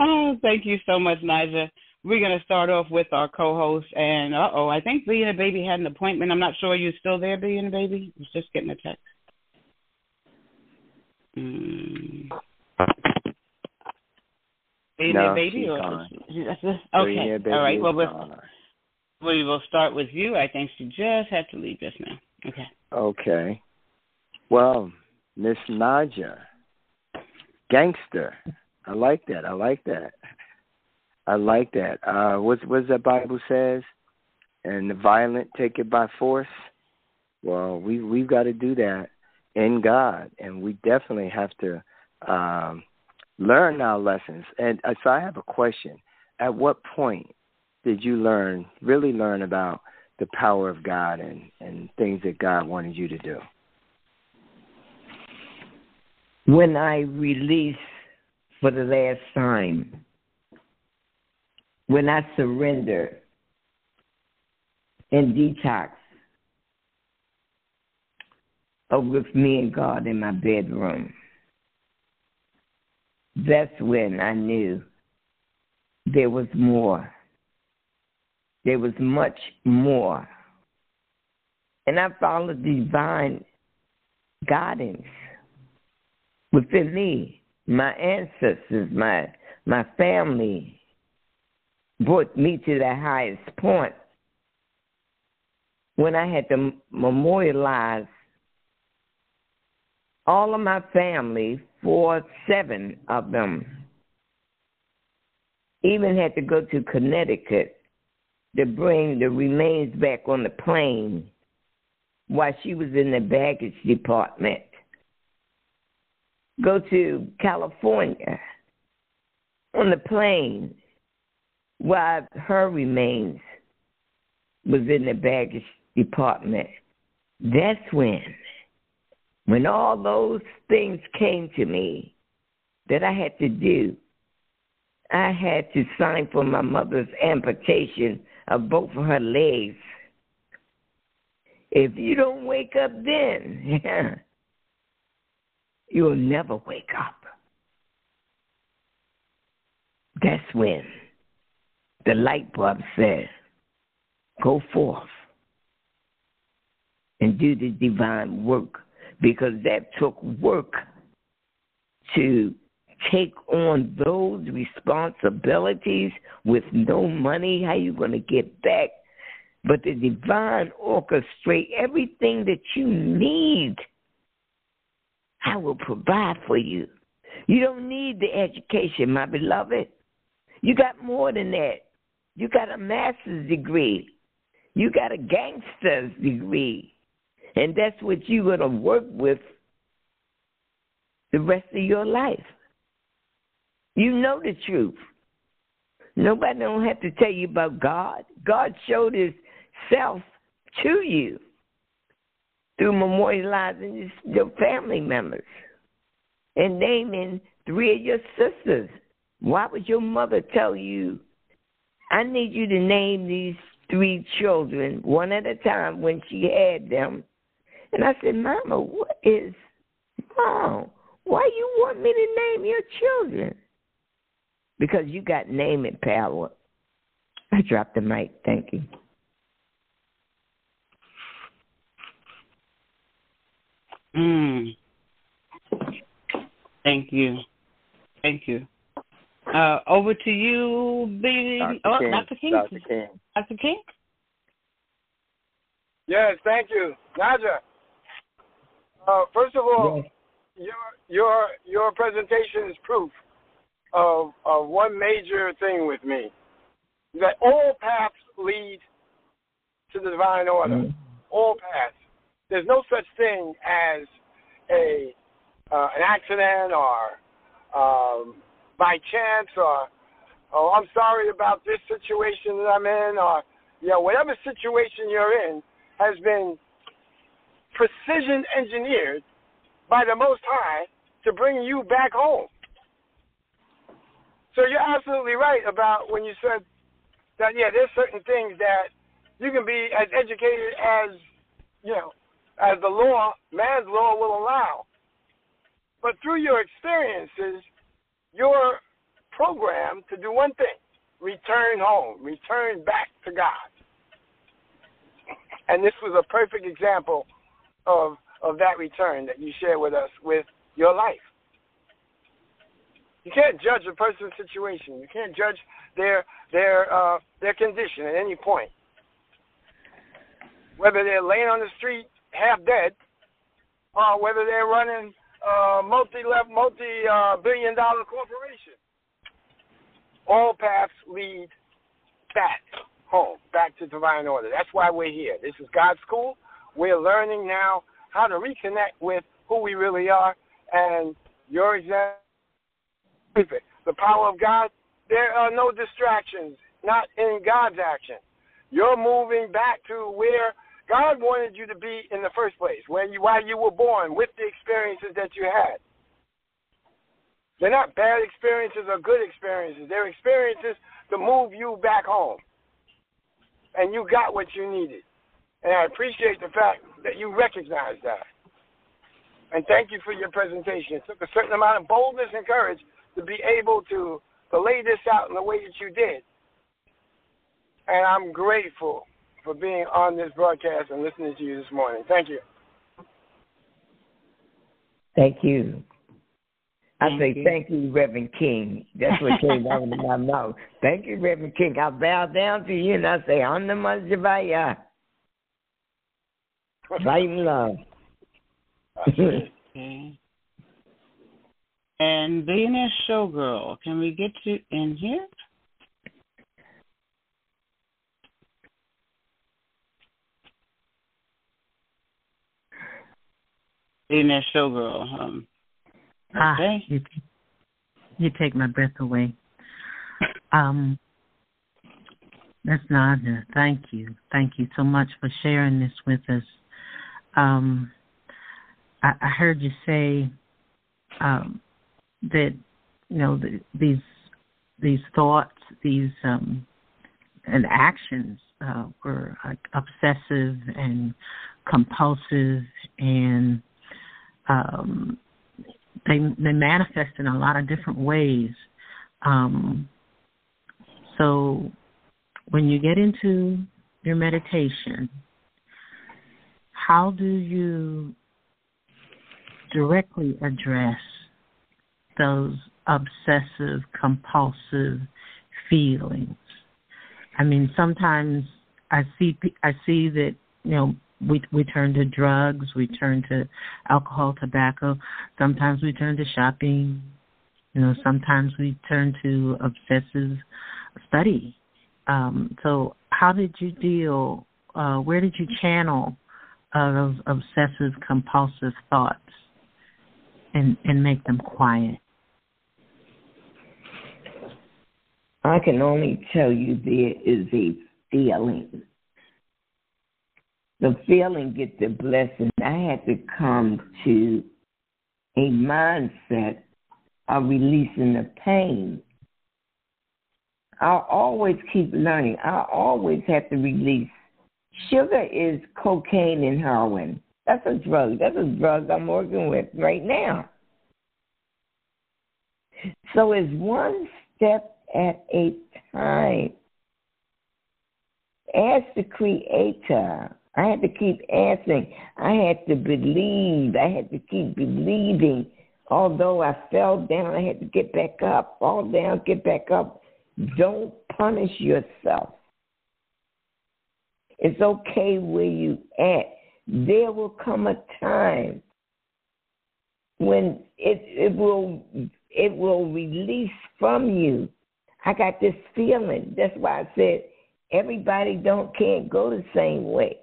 oh, thank you so much, Naija. We're going to start off with our co-host, and uh oh, I think Being a Baby had an appointment. I'm not sure you're still there, Being a Baby. I was just getting a text. Mm. Being no, baby, or okay, all right. Well, we'll, we will start with you. I think she just had to leave just now. Okay. Okay. Well, Miss Naija, gangster. I like that. I like that. I like that. Uh, what what the Bible says? And the violent take it by force. Well, we we've got to do that in God, and we definitely have to um, learn our lessons. And uh, so, I have a question: At what point did you learn, really learn about the power of God and, and things that God wanted you to do? When I released for the last time when I surrender and detox with me and God in my bedroom. That's when I knew there was more. There was much more. And I followed divine guidance within me. My ancestors, my my family brought me to the highest point when I had to memorialize all of my family, four, seven of them, even had to go to Connecticut to bring the remains back on the plane while she was in the baggage department. Go to California on the plane while her remains was in the baggage department. That's when when all those things came to me that I had to do, I had to sign for my mother's amputation of both of her legs. If you don't wake up then, you'll never wake up. That's when the light bulb said, Go forth and do the divine work because that took work to take on those responsibilities with no money. How you going to get back? But the divine orchestrate everything that you need. I will provide for you. You don't need the education, my beloved. You got more than that. You got a master's degree. You got a gangster's degree. And that's what you're going to work with the rest of your life. You know the truth. Nobody don't have to tell you about God. God showed his self to you through memorializing your family members and naming three of your sisters. Why would your mother tell you, I need you to name these three children one at a time when she had them and I said, Mama, what is wrong? Why you want me to name your children? Because you got naming power. I dropped the mic. Thank you. Mm. Thank you. Thank you. Uh, over to you, baby. Dr. Oh, King. Dr. King. Dr. King. Dr. King. Yes, thank you, Naija. Uh, first of all, Yes. your your your presentation is proof of of one major thing with me that all paths lead to the divine order. Mhm. All paths. There's no such thing as a uh, an accident or um, by chance or oh I'm sorry about this situation that I'm in or you know whatever situation you're in has been precision engineered by the Most High to bring you back home. So you're absolutely right about when you said that, yeah, there's certain things that you can be as educated as, you know, as the law, man's law will allow. But through your experiences, you're programmed to do one thing return home, return back to God. And this was a perfect example of of that return that you share with us with your life. You can't judge a person's situation. You can't judge their their uh, their condition at any point. Whether they're laying on the street half dead, or whether they're running a multi multi uh, billion dollar corporation. All paths lead back home, back to divine order. That's why we're here. This is God's school. We're learning now how to reconnect with who we really are. And your example, the power of God, there are no distractions, not in God's action. You're moving back to where God wanted you to be in the first place, where you while you were born, with the experiences that you had. They're not bad experiences or good experiences. They're experiences to move you back home. And you got what you needed. And I appreciate the fact that you recognize that. And thank you for your presentation. It took a certain amount of boldness and courage to be able to, to lay this out in the way that you did. And I'm grateful for being on this broadcast and listening to you this morning. Thank you. Thank you. I Thank say you. thank you, Reverend King. That's what came out of my mouth. Thank you, Reverend King. I bow down to you and I say, On the Majabaya. Light and love. And Billionaire Showgirl, can we get you in here? Billionaire Showgirl. Um, Ah, okay. you, you take my breath away. Um, that's Nadia. Thank you. Thank you so much for sharing this with us. Um, I, I heard you say um, that you know the, these these thoughts, these um, and actions uh, were obsessive and compulsive and um, they they manifest in a lot of different ways. Um, so when you get into your meditation, how do you directly address those obsessive compulsive feelings? I mean, sometimes I see I see that you know we we turn to drugs, we turn to alcohol, tobacco. Sometimes we turn to shopping. You know, sometimes we turn to obsessive study. Um, so, how did you deal? Uh, where did you channel uh, those obsessive compulsive thoughts and and make them quiet? I can only tell you there is a feeling. The feeling gets the blessing. I had to come to a mindset of releasing the pain. I'll always keep learning. I always have to release. Sugar is cocaine and heroin. That's a drug. That's a drug I'm working with right now. So it's one step at a time. Ask the Creator. I had to keep asking. I had to believe. I had to keep believing. Although I fell down, I had to get back up. Fall down, get back up. Don't punish yourself. It's okay where you at. There will come a time when it it will it will release from you. I got this feeling. That's why I said everybody don't can't go the same way.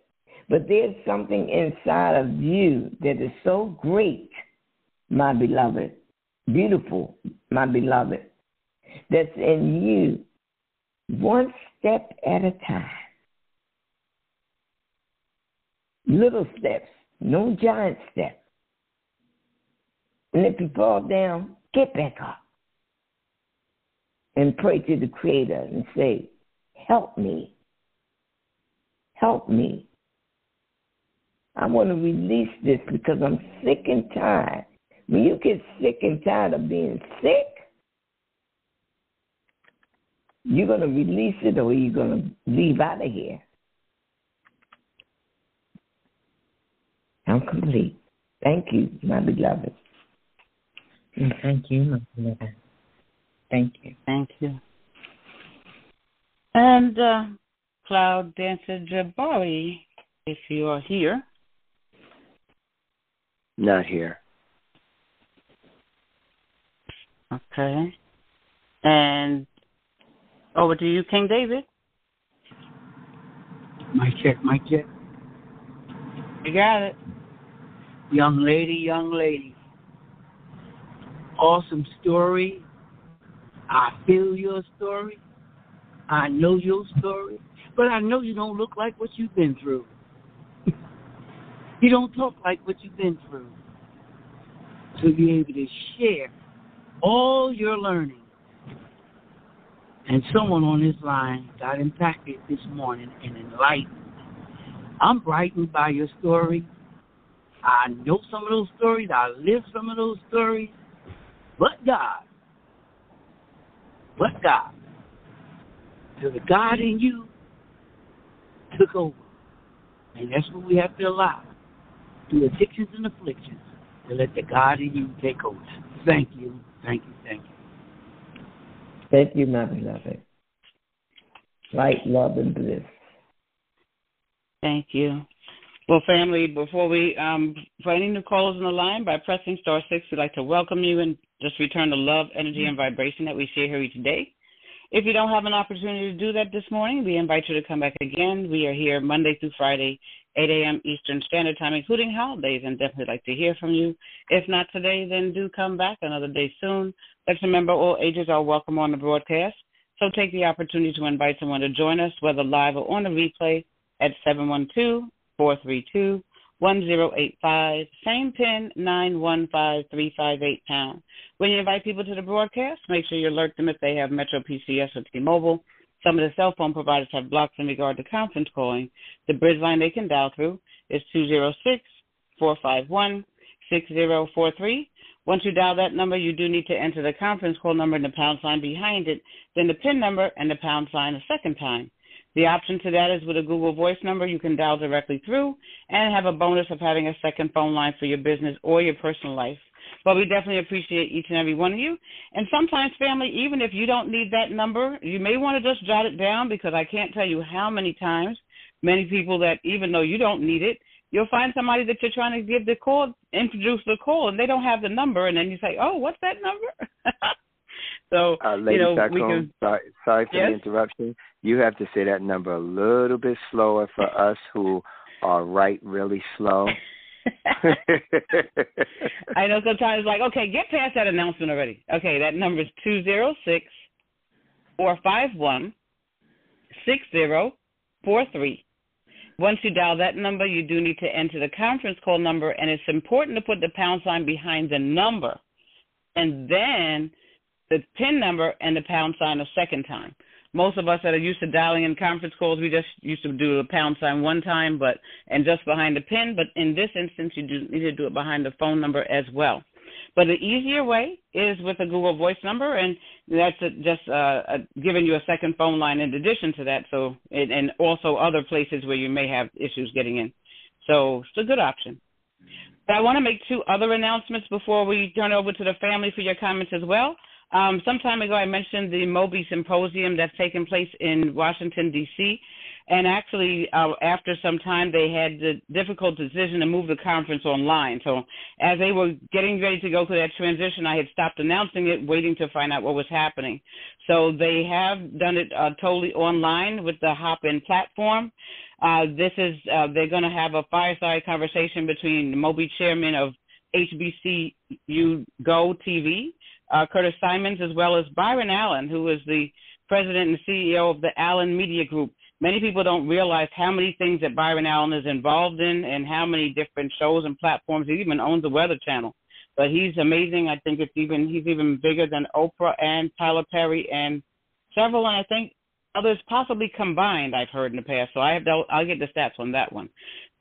But there's something inside of you that is so great, my beloved, beautiful, my beloved, that's in you, one step at a time. Little steps, no giant steps. And if you fall down, get back up and pray to the Creator and say, Help me. Help me. I want to release this because I'm sick and tired. When you get sick and tired of being sick, you're going to release it or you're going to leave out of here. I'm complete. Thank you, my beloved. Thank you, my beloved. Thank you. Thank you. And uh, Cloud Dancer Jabari, if you are here. Not here. Okay. And over to you, King David. Mic check, mic check. You got it. Young lady, young lady. Awesome story. I feel your story. I know your story. But I know you don't look like what you've been through. you don't talk like what you've been through. To be able to share all your learning And someone on this line got impacted this morning and enlightened. I'm brightened by your story. I know some of those stories. I live some of those stories. But God, but God, to the God in you took over. And that's what we have to allow through addictions and afflictions to let the God in you take over. Thank you, thank you, thank you. Thank you, my beloved. Light, love, and bliss. Thank you. Well, family, before we, um, for any new callers on the line, by pressing star six, we'd like to welcome you and just return the love, energy, mm-hmm. and vibration that we share here each day. If you don't have an opportunity to do that this morning, we invite you to come back again. We are here Monday through Friday, 8 a.m. Eastern Standard Time, including holidays, and definitely like to hear from you. If not today, then do come back another day soon. Let's remember all ages are welcome on the broadcast. So take the opportunity to invite someone to join us, whether live or on the replay, at 712 432 1085, same pin 915358 pound. When you invite people to the broadcast, make sure you alert them if they have Metro PCS or T-Mobile. Some of the cell phone providers have blocks in regard to conference calling. The bridge line they can dial through is 206 451 6043. Once you dial that number, you do need to enter the conference call number and the pound sign behind it, then the PIN number and the pound sign a second time. The option to that is with a Google Voice number you can dial directly through and have a bonus of having a second phone line for your business or your personal life. But we definitely appreciate each and every one of you. And sometimes, family, even if you don't need that number, you may want to just jot it down because I can't tell you how many times many people that, even though you don't need it, you'll find somebody that you're trying to give the call, introduce the call, and they don't have the number, and then you say, "Oh, what's that number?" so uh, lady you know, back we home, can. sorry, sorry for Yes? the interruption. You have to say that number a little bit slower for us who are right really slow. I know sometimes like, okay, get past that announcement already. Okay, that number is two zero six four five one six zero four three. Once you dial that number, you do need to enter the conference call number, and it's important to put the pound sign behind the number, and then the PIN number and the pound sign a second time. Most of us that are used to dialing in conference calls, we just used to do the pound sign one time, but and just behind the PIN. But in this instance, you do need to do it behind the phone number as well. But the easier way is with a Google Voice number, and that's just uh, giving you a second phone line in addition to that. So, and, and also other places where you may have issues getting in. So it's a good option. But I want to make two other announcements before we turn over to the family for your comments as well. Um, some time ago, I mentioned the Moby Symposium that's taking place in Washington, D.C. And actually, uh, after some time, they had the difficult decision to move the conference online. So, as they were getting ready to go through that transition, I had stopped announcing it, waiting to find out what was happening. So, they have done it uh, totally online with the Hopin platform. Uh, this is, uh, they're going to have a fireside conversation between the Moby chairman of HBCU Go TV, uh, Curtis Symonds, as well as Byron Allen, who is the president and CEO of the Allen Media Group. Many people don't realize how many things that Byron Allen is involved in and how many different shows and platforms. He even owns the Weather Channel. But he's amazing. I think it's even he's even bigger than Oprah and Tyler Perry and several, and I think others possibly combined. I've heard in the past. So I have to, I'll get the stats on that one.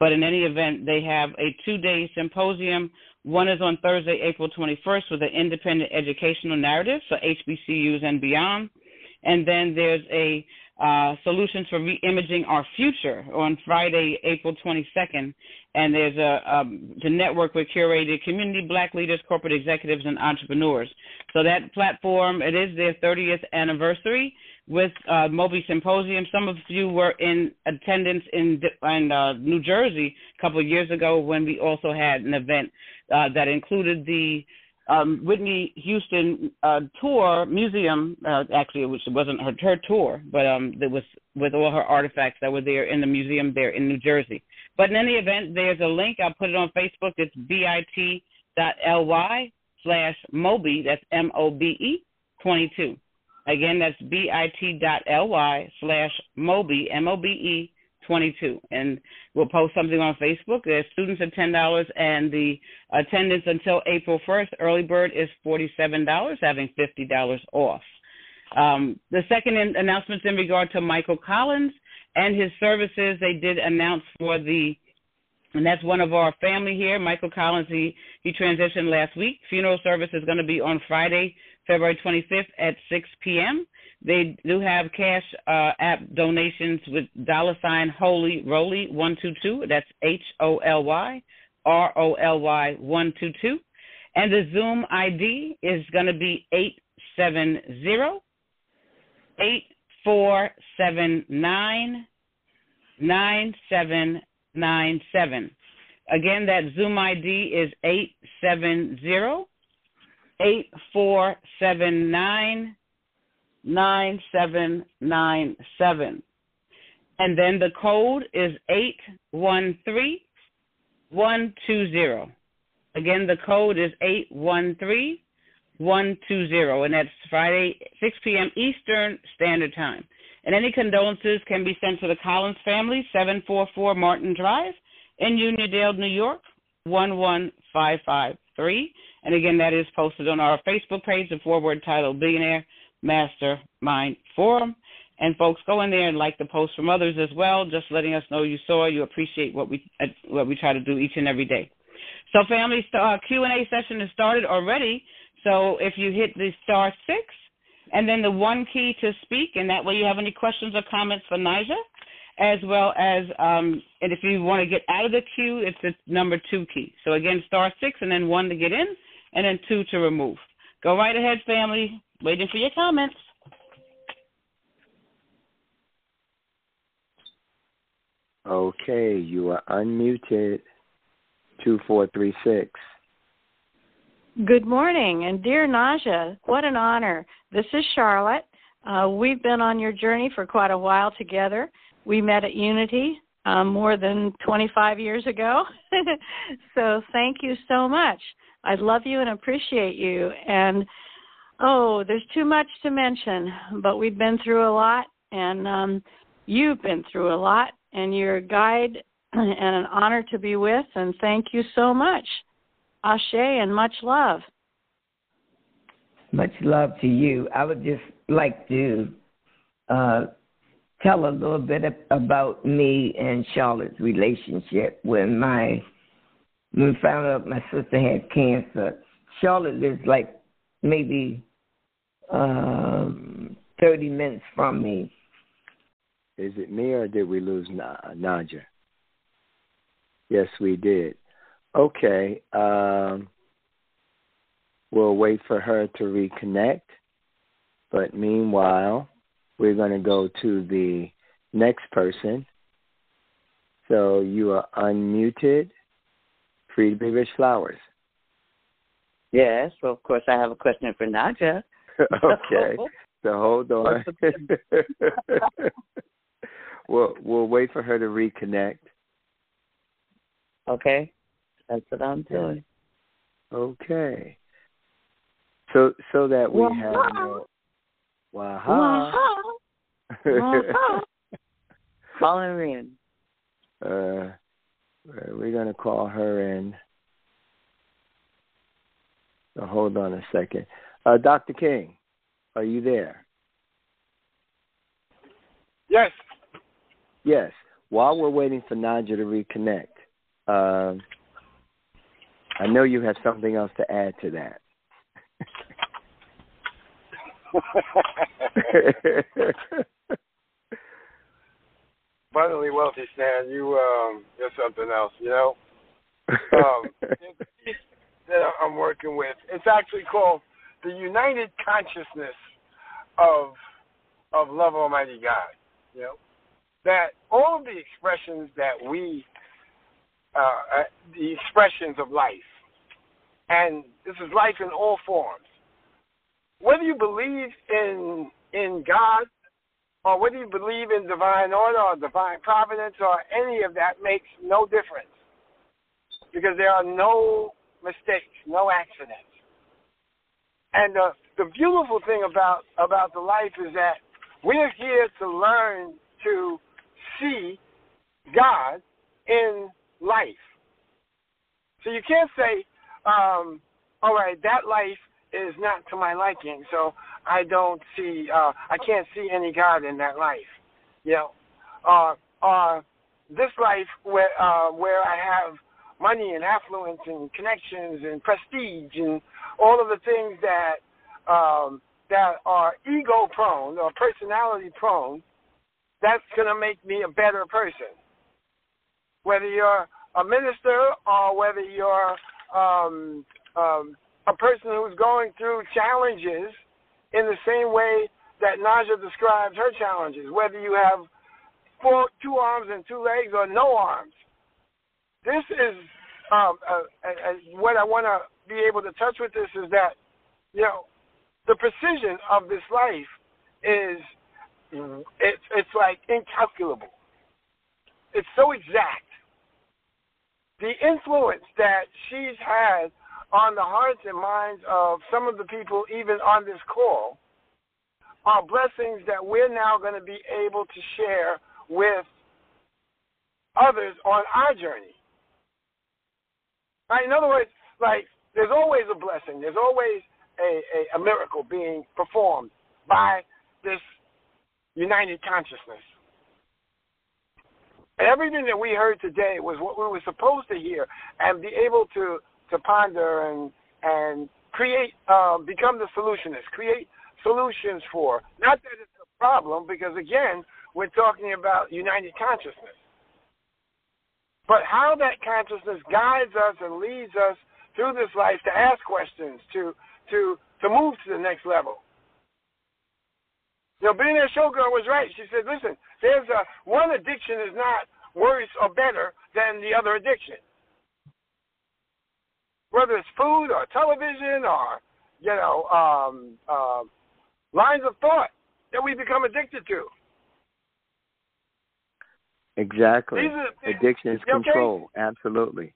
But in any event, they have a two-day symposium. One is on Thursday, April 21st, with an independent educational narrative for HBCUs and beyond. And then there's a uh, solutions for reimaging our future on Friday, April 22nd. And there's a um, the network with curated community black leaders, corporate executives, and entrepreneurs. So that platform, it is their 30th anniversary with uh, Moby Symposium. Some of you were in attendance in, in uh, New Jersey a couple of years ago when we also had an event uh, that included the um, Whitney Houston uh, tour museum. Uh, actually, which wasn't her, her tour, but um, it was with all her artifacts that were there in the museum there in New Jersey. But in any event, there's a link. I'll put it on Facebook. It's bit.ly slash Moby. That's M O B E 22. Again, that's bit.ly slash Moby, M O B E 22. And we'll post something on Facebook. There's students at $10, and the attendance until April 1st, early bird is $47, having $50 off. Um, the second in- announcement in regard to Michael Collins and his services, they did announce for the, and that's one of our family here, Michael Collins. He he transitioned last week. Funeral service is going to be on Friday, February 25th at 6 p.m. They do have cash uh, app donations with dollar sign Holy Roly one two two. That's H O L Y R O L Y one two two, and the Zoom ID is going to be eight seven zero eight four seven nine nine seven nine seven. Again, that Zoom ID is eight seven zero eight four seven nine nine seven nine seven. And then the code is eight one three one two zero. Again, the code is eight one three one two zero, and that's Friday six p.m. Eastern Standard Time. And any condolences can be sent to the Collins family, seven four four Martin Drive in Uniondale, New York, one one five five three. And again, that is posted on our Facebook page, the forward title Billionaire Mastermind Forum. And folks, go in there and like the post from others as well, just letting us know you saw, you appreciate what we uh, what we try to do each and every day. So, family, uh, Q and A session has started already. So, if you hit the star six, and then the one key to speak, and that way you have any questions or comments for Naija, as well as, um, and if you want to get out of the queue, it's the number two key. So again, star six, and then one to get in, and then two to remove. Go right ahead, family. Waiting for your comments. Okay, you are unmuted. 2436. Good morning, and dear Naija, what an honor. This is Charlotte. Uh, we've been on your journey for quite a while together. We met at Unity um, more than 25 years ago. so thank you so much. I love you and appreciate you. And oh, there's too much to mention, but we've been through a lot, and um, you've been through a lot, and you're a guide and an honor to be with. And thank you so much. Ashe and much love. Much love to you. I would just like to uh, tell a little bit about me and Charlotte's relationship when my when we found out my sister had cancer. Charlotte lives like maybe um, thirty minutes from me. Is it me or did we lose Naija? Yes, we did. Okay. Um, we'll wait for her to reconnect. But meanwhile, we're going to go to the next person. So you are unmuted. Free to be rich flowers. Yes. Well, of course, I have a question for Naija. okay. So hold on. we'll we'll wait for her to reconnect. Okay. That's what I'm doing. Okay. So so that we Wow. have no Waha. Wow. Call her in. uh we're gonna call her in. So hold on a second. Uh Dr. King, are you there? Yes. Yes. While we're waiting for Naija to reconnect, um, I know you have something else to add to that. Abundantly wealthy, Stan. You um, you're something else. You know. Um, that I'm working with. It's actually called the United Consciousness of of Love Almighty God. You know that all the expressions that we, uh, uh, the expressions of life, and this is life in all forms. Whether you believe in in God, or whether you believe in divine order or divine providence, or any of that makes no difference, because there are no mistakes, no accidents. And uh, the beautiful thing about about the life is that we're here to learn to see God in life. So you can't say, um, all right, that life is not to my liking. So I don't see, uh, I can't see any God in that life. You know, uh, uh, this life where uh, where I have money and affluence and connections and prestige and all of the things that um, that are ego prone or personality prone, that's going to make me a better person. Whether you're a minister or whether you're um, um, a person who's going through challenges in the same way that Naija describes her challenges, whether you have four, two arms and two legs or no arms. This is um, uh, uh, what I want to be able to touch with this is that, you know, the precision of this life is it's it's like incalculable. It's so exact. The influence that she's had on the hearts and minds of some of the people, even on this call, are blessings that we're now going to be able to share with others on our journey. Right? In other words, like there's always a blessing. There's always a, a, a miracle being performed by this united consciousness. And everything that we heard today was what we were supposed to hear and be able to, to ponder and, and create, um, become the solutionist, create solutions for. Not that it's a problem, because again, we're talking about united consciousness. But how that consciousness guides us and leads us through this life to ask questions, to to to move to the next level. You know, Billionaire Showgirl was right. She said, listen, there's a one addiction is not worse or better than the other addiction. Whether it's food or television or, you know, um, uh, lines of thought that we become addicted to. Exactly. Addiction is control. Okay? Absolutely.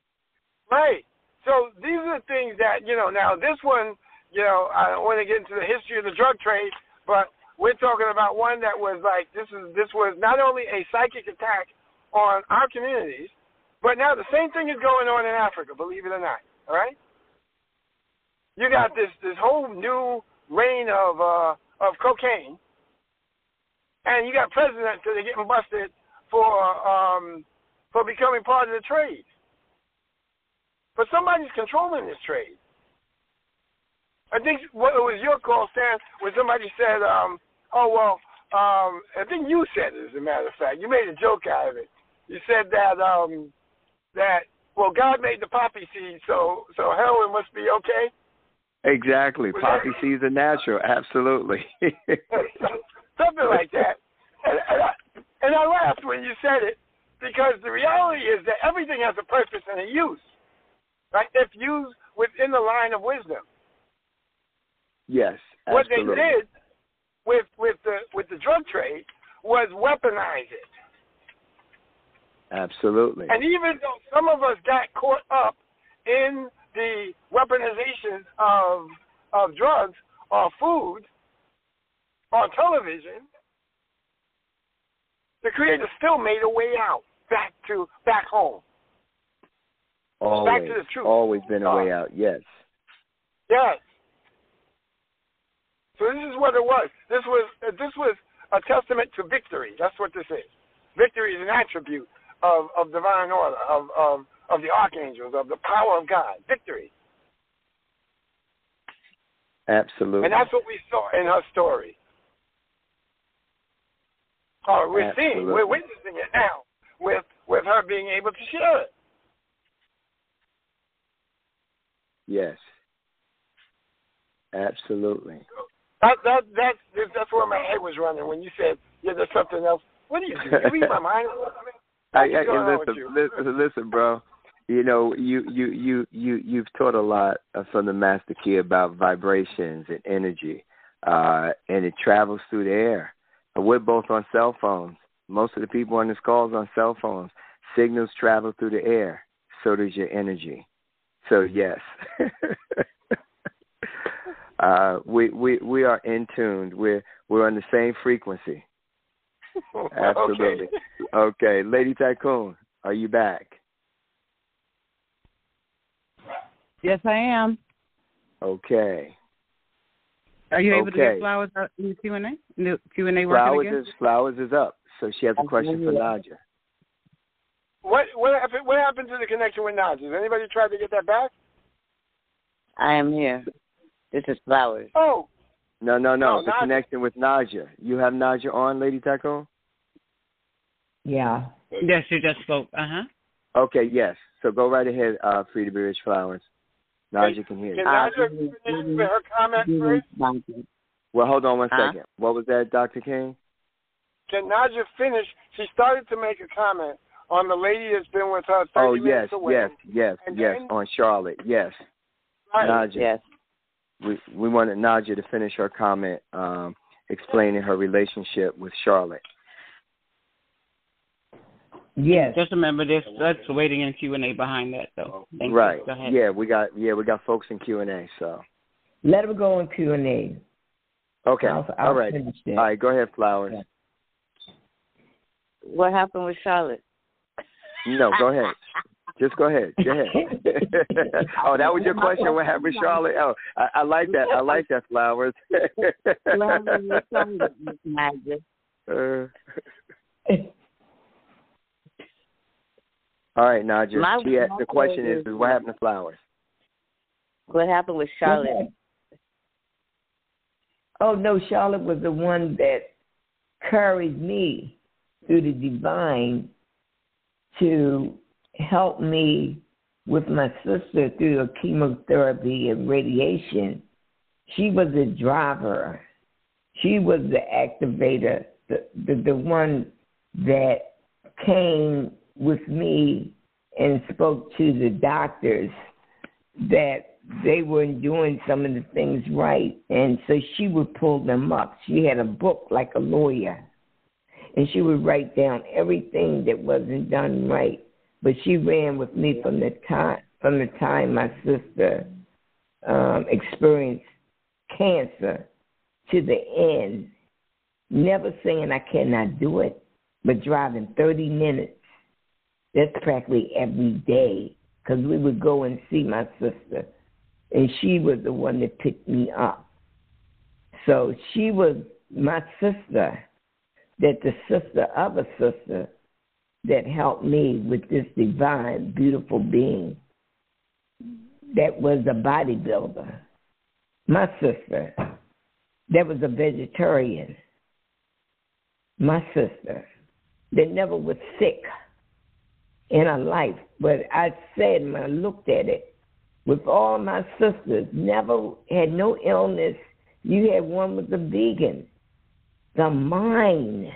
Right. So these are the things that, you know, now this one, you know, I don't want to get into the history of the drug trade, but we're talking about one that was like this is this was not only a psychic attack on our communities, but now the same thing is going on in Africa, believe it or not. All right? You got this this whole new reign of uh of cocaine and you got presidents that are getting busted for um for becoming part of the trade. But somebody's controlling this trade. I think what it was your call, Stan, when somebody said, um, "Oh well," um, I think you said it. As a matter of fact, you made a joke out of it. You said that um, that well, God made the poppy seed, so so heroin must be okay. Exactly, was poppy that... seeds are natural. Absolutely. Something like that. And, and, I, and I laughed when you said it because the reality is that everything has a purpose and a use right? If used within the line of wisdom. Yes. Absolutely. What they did with with the with the drug trade was weaponize it. Absolutely. And even though some of us got caught up in the weaponization of of drugs or food or television, the creator still made a way out back to back home. Always, back to the truth. always been a way uh, out. Yes. Yes. So this is what it was. This was uh, this was a testament to victory. That's what this is. Victory is an attribute of, of divine order, of, of of the archangels, of the power of God. Victory. Absolutely. And that's what we saw in her story. Oh, we're Absolutely. seeing, we're witnessing it now with with her being able to share it. Yes. Absolutely. That that that's that's where my head was running when you said, "Yeah, there's something else." What do you do? You read my mind? I, I, I listen, listen, listen, bro. You know, you you you you you've taught a lot from the master key about vibrations and energy, uh, and it travels through the air. We're both on cell phones. Most of the people on this call is on cell phones. Signals travel through the air. So does your energy. So yes, uh, we we we are in tuned. We're we're on the same frequency. Absolutely. Okay. okay, Lady Tycoon, are you back? Yes, I am. Okay. Are you able Okay. to get flowers out in the Q and A? And A working Flowers is flowers is up. So she has a question for Naija. What what happened? What happened to the connection with Nas? Has anybody tried to get that back? I am here. This is Flowers. Oh, No, no, no. Oh, the Naija. connection with Naija. You have Naija on, Lady Taco? Yeah. Yes, you just spoke. Uh huh. Okay, yes. So go right ahead, uh, Frida Rich Flowers. Naija can hear you. can Uh, Naija finish her comment first? Well, hold on one Huh? second. What was that, Dr. King? Can Naija finish? She started to make a comment on the lady that's been with her 30 Oh, yes, minutes away. yes, yes, And yes, then- on Charlotte. Yes. Right. Naija. Yes. We we wanted Naija to finish her comment um, explaining her relationship with Charlotte. Yes. Just remember this. That's waiting in Q and A behind that, though. Thank you. right. Go ahead. Yeah, we got yeah, we got folks in Q and A, so Let her go in Q and A. Okay. I'll, I'll All right. All right. go ahead, Flowers. Yeah. What happened with Charlotte? No, go ahead. Just go ahead. Go ahead. oh, that was your question. What happened Charlotte? Oh, I, I like that. I like that, Flowers. What happened with Charlotte, Miss Naija? Uh, all right, Naija. My- She asked, the question is, question is, what happened to Flowers? What happened with Charlotte? Oh no, Charlotte was the one that carried me through the divine to help me with my sister through the chemotherapy and radiation. She was the driver. She was the activator, the, the the one that came with me and spoke to the doctors that they weren't doing some of the things right. And so she would pull them up. She had a book like a lawyer. And she would write down everything that wasn't done right. But she ran with me from the time from the time my sister um, experienced cancer to the end. Never saying I cannot do it, but driving 30 minutes. That's practically every day because we would go and see my sister, and she was the one that picked me up. So she was my sister, that the sister of a sister that helped me with this divine, beautiful being that was a bodybuilder. My sister, that was a vegetarian. My sister, that never was sick in her life. But I said when I looked at it, with all my sisters, never had no illness. You had one was a vegan. The mind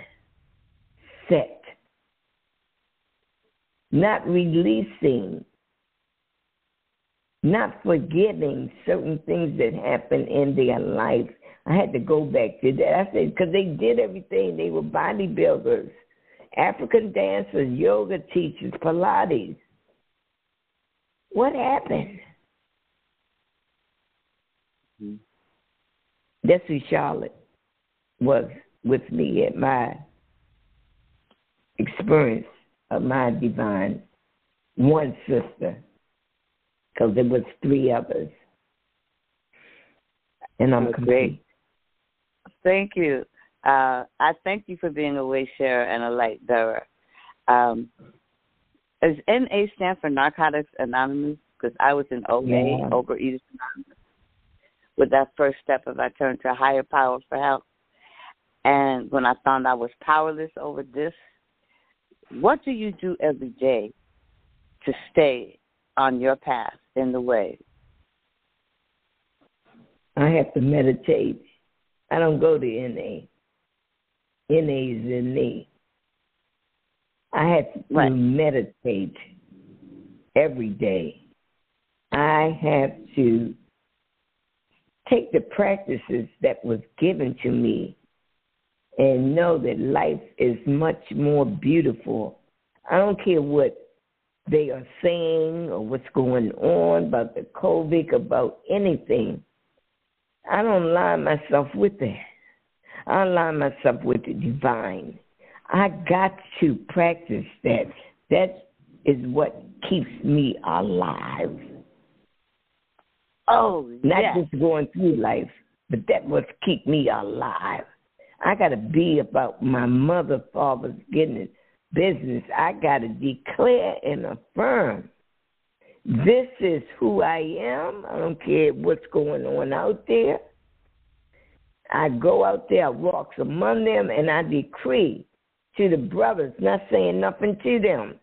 set, not releasing, not forgetting certain things that happened in their life. I had to go back to that. I said, because they did everything. They were bodybuilders. African dancers, yoga teachers, Pilates. What happened? Mhm. That's who Charlotte was with me at my experience of my divine one sister, because there was three others, and I'm Oh, complete. great. Thank you. Uh, I thank you for being a way sharer and a light bearer. Um, does NA stand for Narcotics Anonymous? Because I was in OA, Yeah. Overeaters Anonymous, with that first step of I turned to a higher power for help. And when I found I was powerless over this, what do you do every day to stay on your path in the way? I have to meditate. I don't go to NA. NA is in me. I have to Right. meditate every day. I have to take the practices that was given to me and know that life is much more beautiful. I don't care what they are saying or what's going on about the COVID, about anything. I don't align myself with that. I align myself with the divine. I got to practice that. That is what keeps me alive. Oh, Not yes. just going through life, But that was keep me alive. I got to be about my mother, father's getting business. I got to declare and affirm this is who I am. I don't care what's going on out there. I go out there, I walk among them, and I decree to the brothers, not saying nothing to them,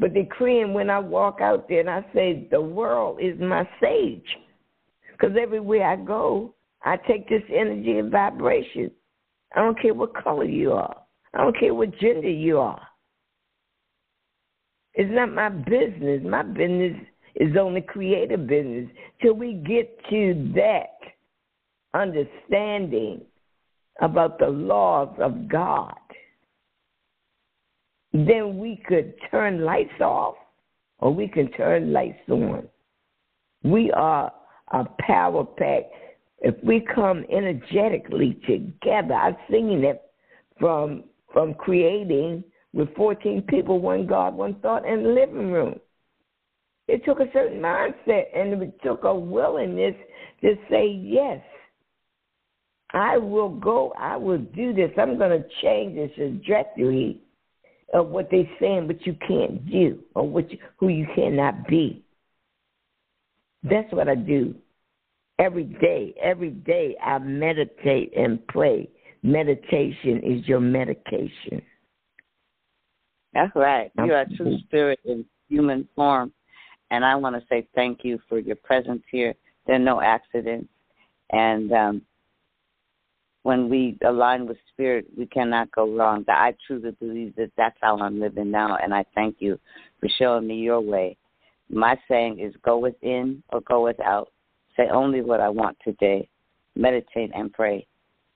but decreeing when I walk out there and I say, The world is my sage. Because everywhere I go, I take this energy and vibration. I don't care what color you are, I don't care what gender you are. It's not my business. My business is only creative business. Till we get to that understanding about the laws of God, then we could turn lights off or we can turn lights on. We are a power pack. If we come energetically together, I've seen it from from creating with 14 people, one God, one thought in the living room. It took a certain mindset and it took a willingness to say, yes, I will go, I will do this. I'm going to change the trajectory of what they're saying, but you can't do, or what you, who you cannot be. That's what I do every day. Every day I meditate and pray. Meditation is your medication. That's right. You are a true spirit in human form. And I want to say thank you for your presence here. There are no accidents. And um, when we align with spirit, we cannot go wrong. I truly believe that that's how I'm living now. And I thank you for showing me your way. My saying is go within or go without. Say only what I want today. Meditate and pray.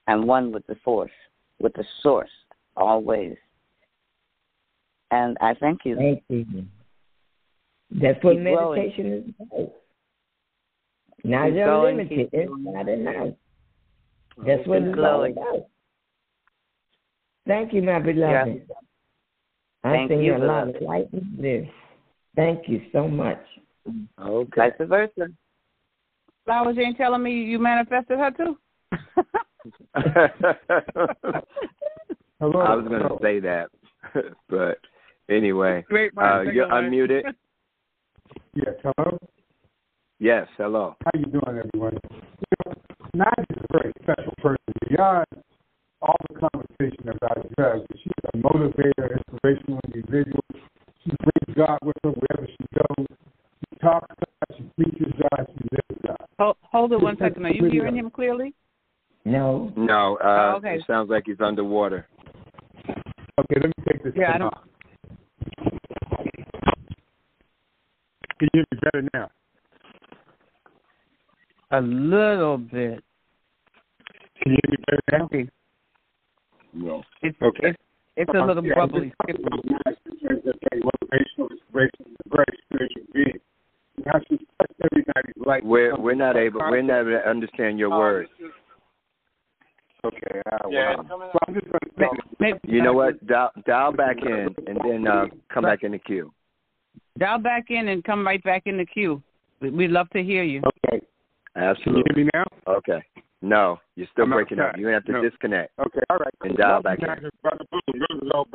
I'm one with the force, with the source, always. And I thank you. Thank you. That's what Keep meditation going. is about. Not Keep unlimited. It's not enough. That's what it's all about. Thank you, my beloved. Yeah. I Thank think you, a lot of light in this. Thank you so much. Okay. Vice versa. Flowers ain't telling me you manifested her too. Hello. I was going to say that, but Anyway, Great, uh, you're unmuted. yes, hello? Yes, hello. How you doing, everyone? You know, is a very special person. Beyond all the conversation about drugs, she's a motivator, inspirational individual. She brings God with her wherever she goes. She talks God, she preaches God, she lives God. Hold, hold it one second. Are you hearing him clearly? No. No, uh, oh, okay. it sounds like he's underwater. Okay, let me take this yeah, off. Can you hear me better now? A little bit. Can you hear me better now? Okay. No. It's, okay. It's, it's a little yeah, bubbly. Okay, motivational inspiration, very spiritual being. How she touched everybody's life. We're we're not able we're not able to understand your words. Okay. Uh, yeah, well, so I'm just going to You know what? Dial, dial back in and then uh, come back in the queue. Dial back in and come right back in the queue. We'd love to hear you. Okay. Absolutely. Can you hear me now? Okay. No, you're still I'm breaking outside. up. You have to no. disconnect. Okay, all right. And dial back in. Love.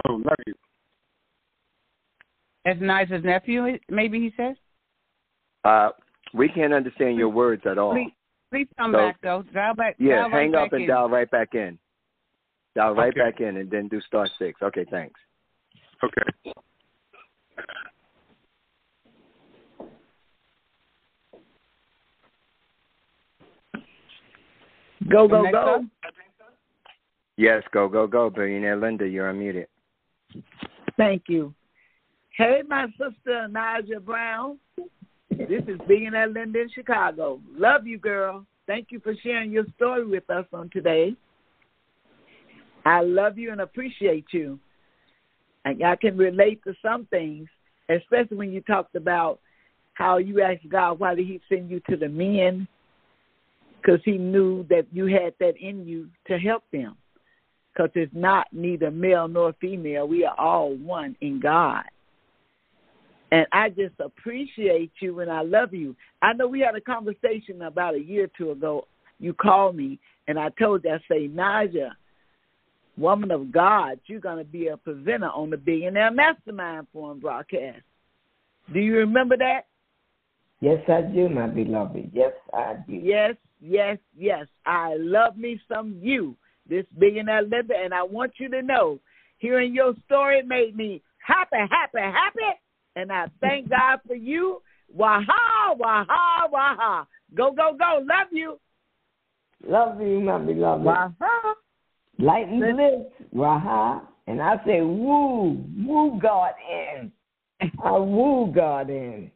As nice as nephew, maybe he says? Uh, we can't understand your words at all. Please, please come so, back, though. Dial back. Yeah, dial hang right up and in. dial right back in. Dial right okay. back in and then do star six. Okay, thanks. Okay. Go, go, go. Yes, go, go, go. Billionaire Linda, you're unmuted. Thank you. Hey, my sister, Naija Brown. This is Billionaire Linda in Chicago. Love you, girl. Thank you for sharing your story with us on today. I love you and appreciate you. And I can relate to some things, especially when you talked about how you asked God, why did He send you to the men because he knew that you had that in you to help them. Because it's not neither male nor female. We are all one in God. And I just appreciate you and I love you. I know we had a conversation about a year or two ago, you called me, and I told you, I say, Naija, woman of God, you're going to be a presenter on the Billionaire Mastermind Forum broadcast. Do you remember that? Yes, I do, my beloved. Yes, I do. Yes, yes, yes. I love me some you, this billionaire Linda, and I want you to know, hearing your story made me happy, happy, happy, and I thank God for you. Waha, waha, waha. Go, go, go. Love you. Love you, my beloved. Waha. Lighten the lips. Waha. And I say, woo, woo God in. I woo God in.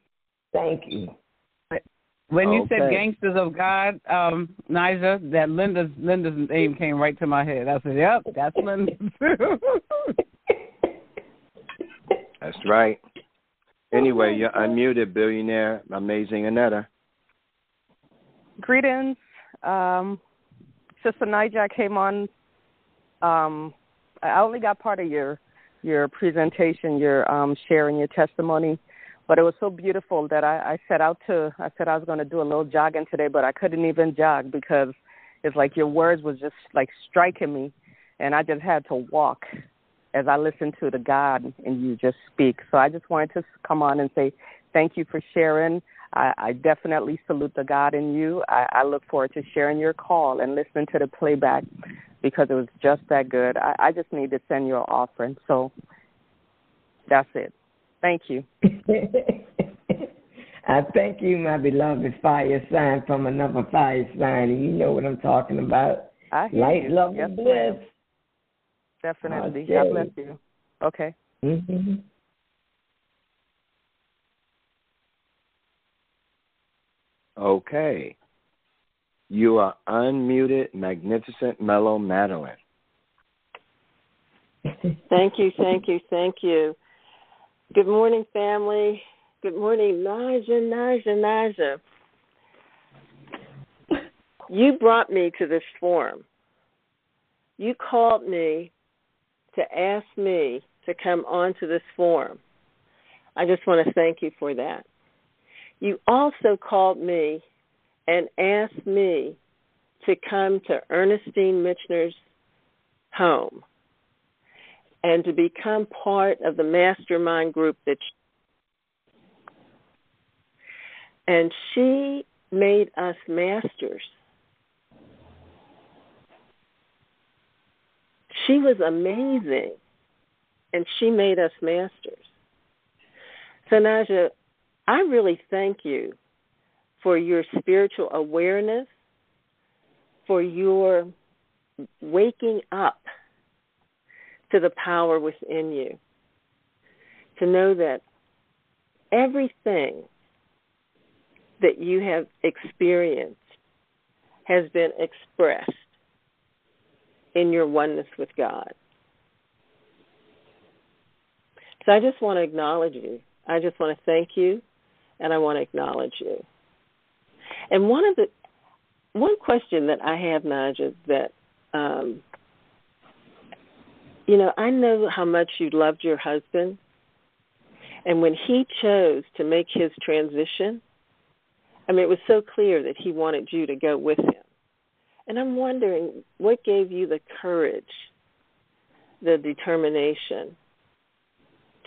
Thank you. When you Okay. said "gangsters of God," um, Naija, that Linda's Linda's name came right to my head. I said, "Yep, that's Linda." That's right. Anyway, you're unmuted, billionaire, amazing Annetta. Greetings. Um, Sister Naija, I came on. Um, I only got part of your your presentation, your um, sharing your testimony, but it was so beautiful that I, I set out to. I said I was going to do a little jogging today, but I couldn't even jog because it's like your words was just like striking me, and I just had to walk as I listen to the God and you just speak. So I just wanted to come on and say thank you for sharing. I, I definitely salute the God in you. I, I look forward to sharing your call and listening to the playback because it was just that good. I, I just need to send you an offering. So that's it. Thank you. I thank you, my beloved fire sign from another fire sign, and you know what I'm talking about. I Light, love, Yes, and bliss. Definitely. Okay. God bless you. Okay. Mm-hmm. Okay. You are unmuted, magnificent mellow Madeline. Thank you, thank you, thank you. Good morning, family. Good morning, Naija, Naija, Naija. You brought me to this forum. You called me to ask me to come onto this forum. I just want to thank you for that. You also called me and asked me to come to Ernestine Mitchner's home and to become part of the mastermind group that she, and she made us masters she was amazing and she made us masters so Naija i really thank you for your spiritual awareness for your waking up to the power within you. To know that everything that you have experienced has been expressed in your oneness with God. So I just want to acknowledge you. I just want to thank you and I want to acknowledge you. And one of the one question that I have, Naija, that um, you know, I know how much you loved your husband. And when he chose to make his transition, I mean, it was so clear that he wanted you to go with him. And I'm wondering what gave you the courage, the determination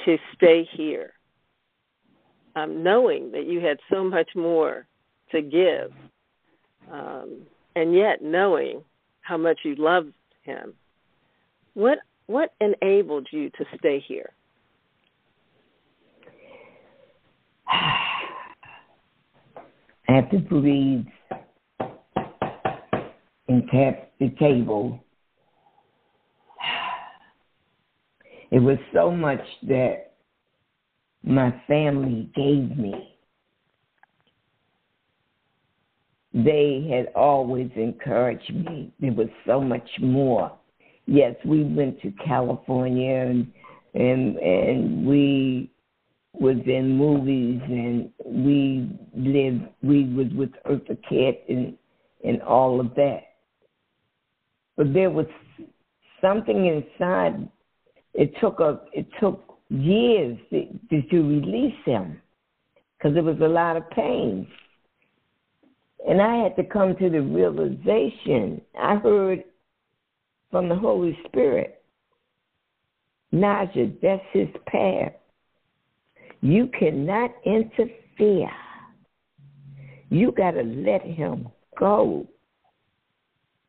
to stay here, um, knowing that you had so much more to give, um, and yet knowing how much you loved him. What what enabled you to stay here? I have to breathe and tap the table. It was so much that my family gave me. They had always encouraged me. There was so much more. Yes, we went to California and and and we was in movies and we lived we was with Eartha Kitt and and all of that. But there was something inside it took a it took years to, to, release him because there was a lot of pain. And I had to come to the realization. I heard from the Holy Spirit, Naija, that's his path. You cannot interfere. You got to let him go.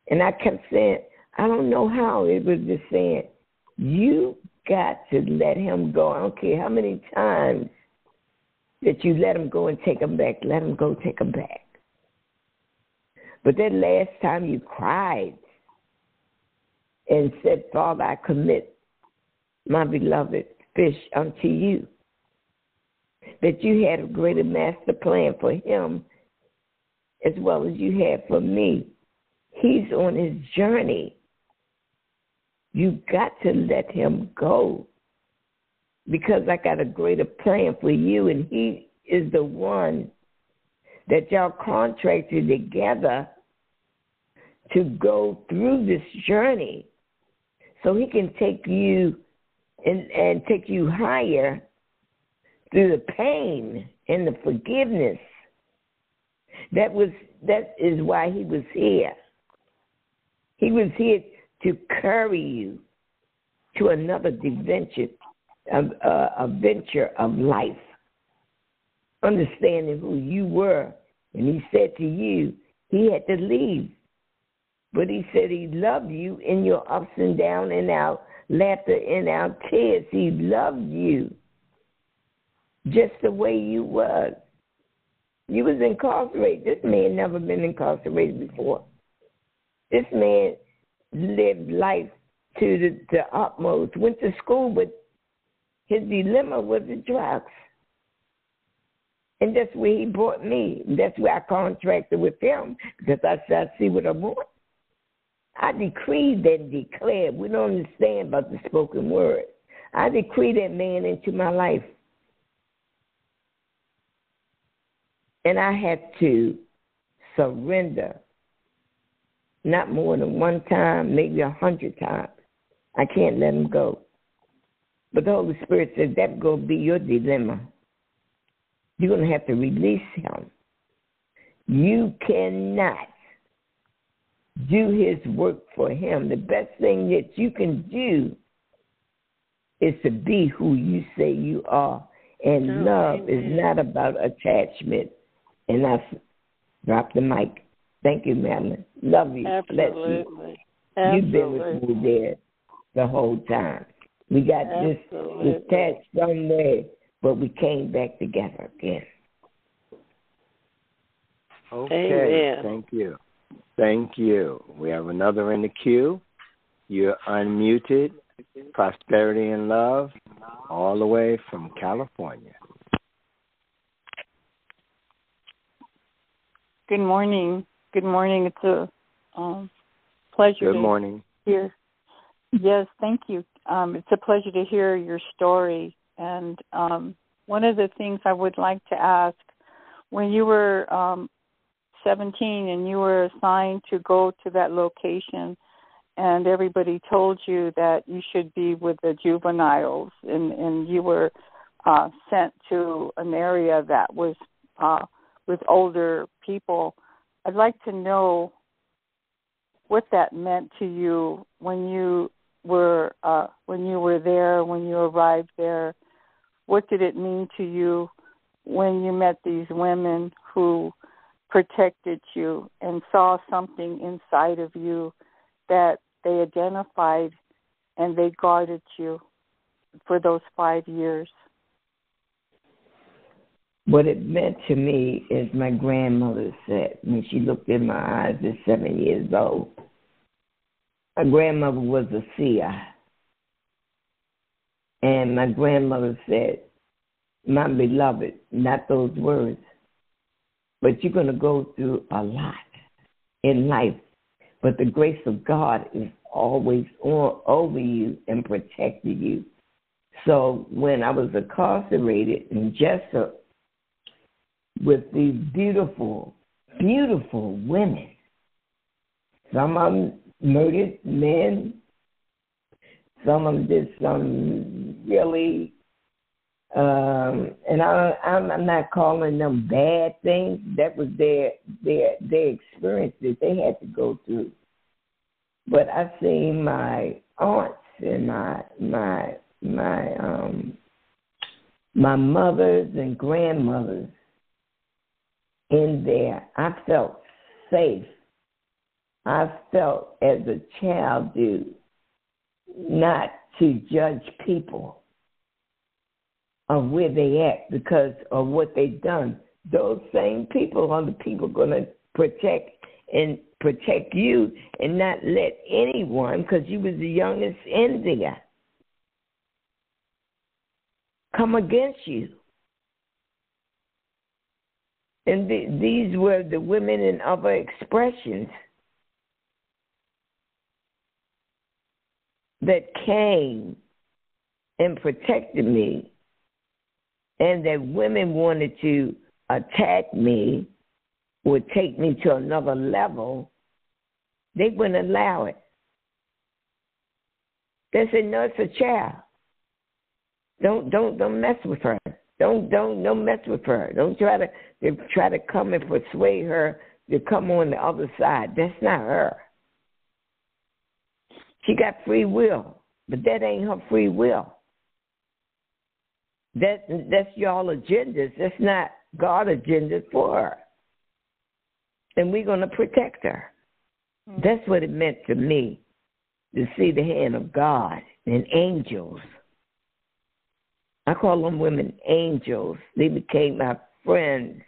And I kept saying, I don't know how. It was just saying, you got to let him go. I don't care how many times that you let him go and take him back. Let him go, take him back. But that last time you cried and said, Father, I commit my beloved fish unto you. That you had a greater master plan for him as well as you had for me. He's on his journey. You got to let him go because I got a greater plan for you, and he is the one that y'all contracted together to go through this journey so he can take you and, and take you higher through the pain and the forgiveness. That was that is why he was here. He was here to carry you to another dimension, of, uh, a venture of life, understanding who you were. And he said to you, he had to leave. But he said he loved you in your ups and downs and our laughter and our tears. He loved you just the way you was. You was incarcerated. This man never been incarcerated before. This man lived life to the, the utmost, went to school, but his dilemma was the drugs. And that's where he brought me. That's where I contracted with him because I said, I see what I want. I decreed and declared. We don't understand about the spoken word. I decreed that man into my life. And I had to surrender not more than one time, maybe a hundred times. I can't let him go. But the Holy Spirit said that's going to be your dilemma. You're going to have to release him. You cannot do his work for him. The best thing that you can do is to be who you say you are. And oh, love amen. is not about attachment. And I drop the mic. Thank you, Madeline. Love you. Absolutely. You. Absolutely. You've been with me there the whole time. We got Absolutely. this detached somewhere, but we came back together again. Okay. Amen. Thank you. Thank you. We have another in the queue. You're unmuted. Prosperity and love, all the way from California. Good morning. Good morning. It's a um, pleasure. Good morning. Hear. Yes, thank you. Um, it's a pleasure to hear your story. And um, one of the things I would like to ask, when you were um, 17 and you were assigned to go to that location, and everybody told you that you should be with the juveniles, and, and you were uh, sent to an area that was uh, with older people. I'd like to know what that meant to you when you were uh, when you were there, when you arrived there. What did it mean to you when you met these women who protected you and saw something inside of you that they identified and they guarded you for those five years? What it meant to me is my grandmother said when she looked in my eyes at seven years old. My grandmother was a seer. And my grandmother said, My beloved, not those words, but you're going to go through a lot in life. But the grace of God is always on, over you and protecting you. So when I was incarcerated in Jesup with these beautiful, beautiful women, some of them murdered men, some of them did some really Um, and I, I'm, I'm not calling them bad things. That was their their their experience that they had to go through. But I seen my aunts and my my my um my mothers and grandmothers in there. I felt safe. I felt as a child do not to judge people of where they at because of what they've done. Those same people are the people going to protect and protect you and not let anyone, because you was the youngest in there, come against you. And the, these were the women in other expressions that came and protected me and that women wanted to attack me would take me to another level, they wouldn't allow it. They said, "No, it's a child. Don't don't don't mess with her. Don't don't don't mess with her. Don't try to try to come and persuade her to come on the other side. That's not her. She got free will, but that ain't her free will. That that's y'all agendas. That's not God agenda for her. And we're gonna protect her. Mm-hmm. That's what it meant to me to see the hand of God and angels. I call them women angels. They became my friends.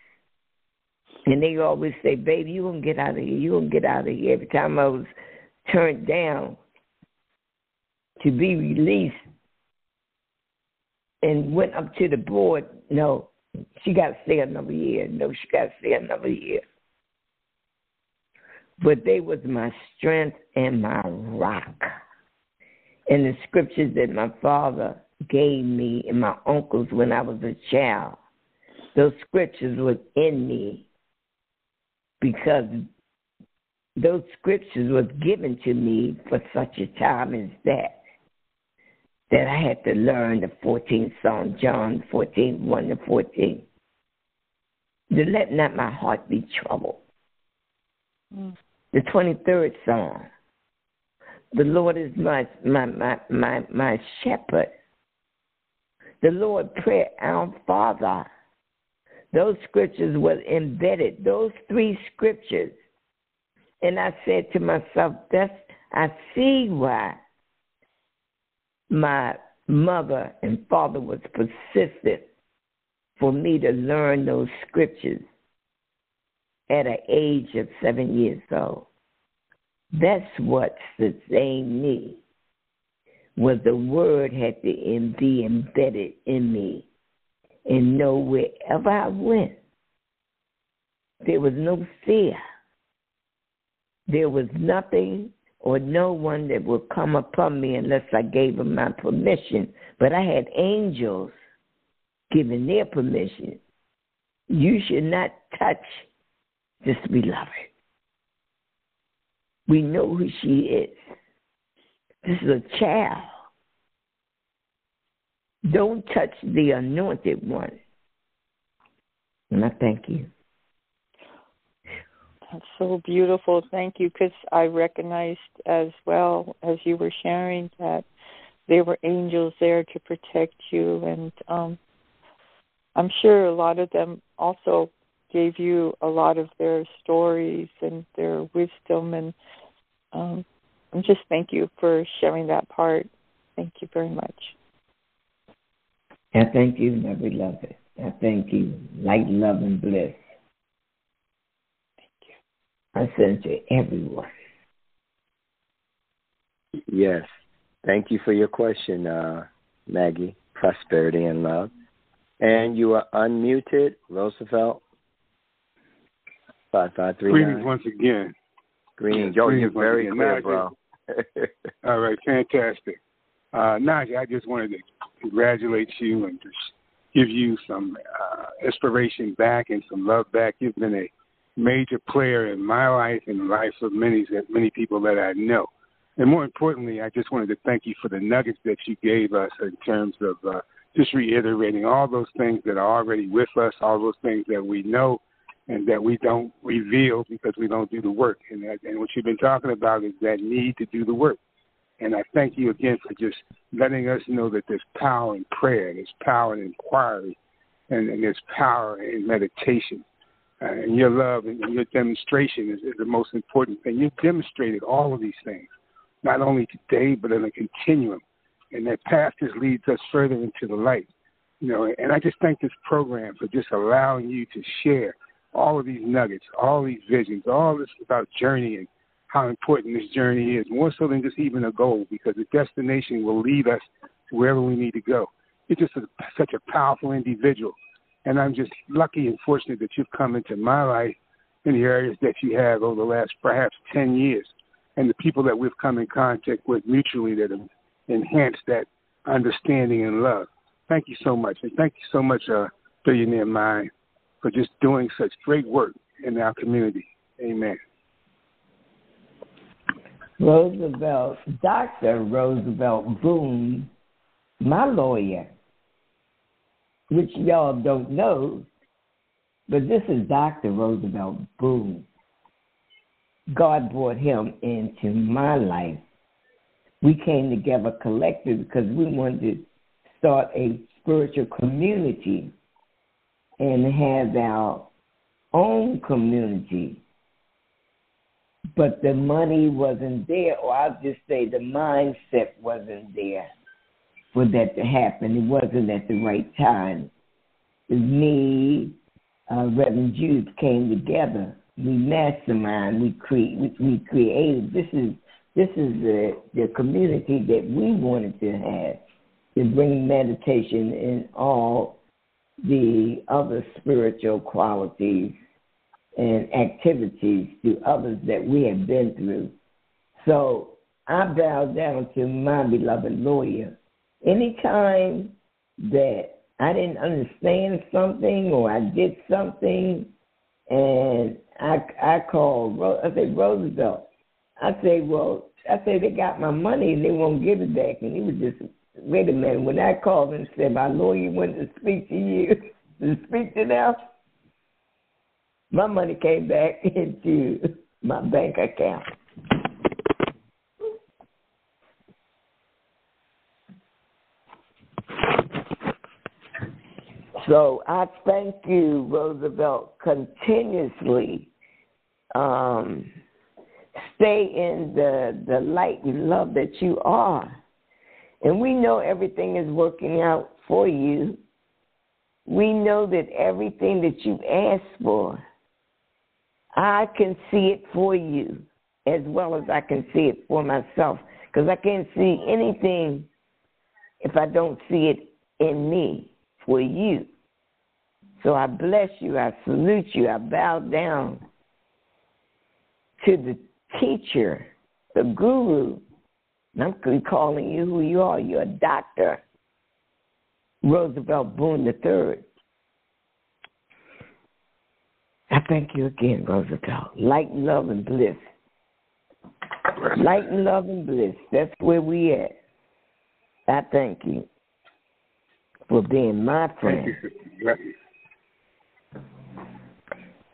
And they always say, Baby, you're gonna get out of here, You're gonna get out of here. Every time I was turned down to be released, and went up to the board. No, she got to stay another year. No, she got to stay another year. But they was my strength and my rock. And the scriptures that my father gave me and my uncles when I was a child, those scriptures were in me because those scriptures was given to me for such a time as that that I had to learn the 14th Psalm, John 14, 1 to 14. To let not my heart be troubled. Mm. The 23rd Psalm. The Lord is my, my, my, my, my shepherd. The Lord prayer, our Father. Those scriptures were embedded, those three scriptures. And I said to myself, that's, I see why my mother and father was persistent for me to learn those scriptures at an age of seven years old. That's what sustained me. Was the word had to be embedded in me, and know wherever I went, there was no fear. There was nothing or no one that would come upon me unless I gave them my permission. But I had angels giving their permission. You should not touch this beloved. We know who she is. This is a child. Don't touch the anointed one. And I thank you. That's so beautiful. Thank you, because I recognized as well as you were sharing that there were angels there to protect you, and um, I'm sure a lot of them also gave you a lot of their stories and their wisdom, and um, and just thank you for sharing that part. Thank you very much. I thank you, my beloved. I thank you, light, love, and bliss. Thank you. I send to everyone. Yes. Thank you for your question, uh, Maggie. Prosperity and love. And you are unmuted, Roosevelt. Five five three Greetings nine. once again. Greetings. Yo, you're very clear, bro. All right, fantastic. Uh, Naija, I just wanted to congratulate you and just give you some uh, inspiration back and some love back. You've been a major player in my life and the life of many many people that I know. And more importantly, I just wanted to thank you for the nuggets that you gave us in terms of uh, just reiterating all those things that are already with us, all those things that we know and that we don't reveal because we don't do the work. And, that, and what you've been talking about is that need to do the work. And I thank you again for just letting us know that there's power in prayer, there's power in inquiry, and, and there's power in meditation. Uh, and your love and your demonstration is, is the most important thing. You've demonstrated all of these things, not only today, but in a continuum. And that path just leads us further into the light. You know, and I just thank this program for just allowing you to share all of these nuggets, all these visions, all this about journeying, how important this journey is, more so than just even a goal, because the destination will lead us to wherever we need to go. You're just a, such a powerful individual, and I'm just lucky and fortunate that you've come into my life in the areas that you have over the last perhaps 10 years, and the people that we've come in contact with mutually that have enhanced that understanding and love. Thank you so much, and thank you so much, uh, Billionaire Mind for just doing such great work in our community. Amen. Roosevelt, Dr. Roosevelt Boone, my lawyer, which y'all don't know, but this is Dr. Roosevelt Boone. God brought him into my life. We came together collectively because we wanted to start a spiritual community and have our own community. But the money wasn't there, or I'll just say the mindset wasn't there for that to happen. It wasn't at the right time. Me, uh, Reverend Jude came together. We mastermind. We create. We, we created. This is this is the the community that we wanted to have to bring meditation in all the other spiritual qualities and activities to others that we have been through. So I bow down to my beloved lawyer. Anytime that I didn't understand something or I did something and I I called I said Roosevelt. I say, well, I say they got my money and they won't give it back and he was just wait a minute, when I called and said, my lawyer went to speak to you, to speak to them, my money came back into my bank account. So I thank you, Roosevelt, continuously. Um, stay in the, the light and love that you are and we know everything is working out for you. We know that everything that you've asked for, I can see it for you as well as I can see it for myself. Because I can't see anything if I don't see it in me for you. So I bless you, I salute you, I bow down to the teacher, the guru, I'm calling you who you are. You're a doctor. Roosevelt Boone III. I thank you again, Roosevelt. Light, love, and bliss. Light, love, and bliss. That's where we at. I thank you for being my friend.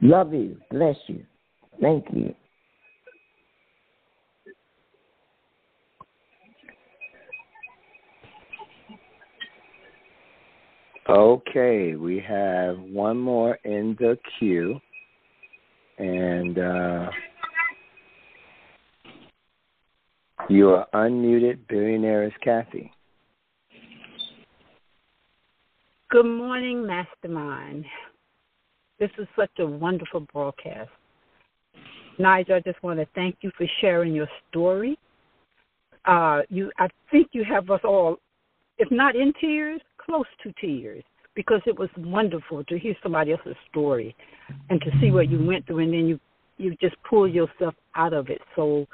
Love you. Bless you. Thank you. Okay, we have one more in the queue. And uh, you are unmuted, billionaire is Kathy. Good morning, Mastermind. This is such a wonderful broadcast. Naija, I just want to thank you for sharing your story. Uh, you, I think you have us all, if not in tears, close to tears because it was wonderful to hear somebody else's story and to see what you went through and then you you just pull yourself out of it. So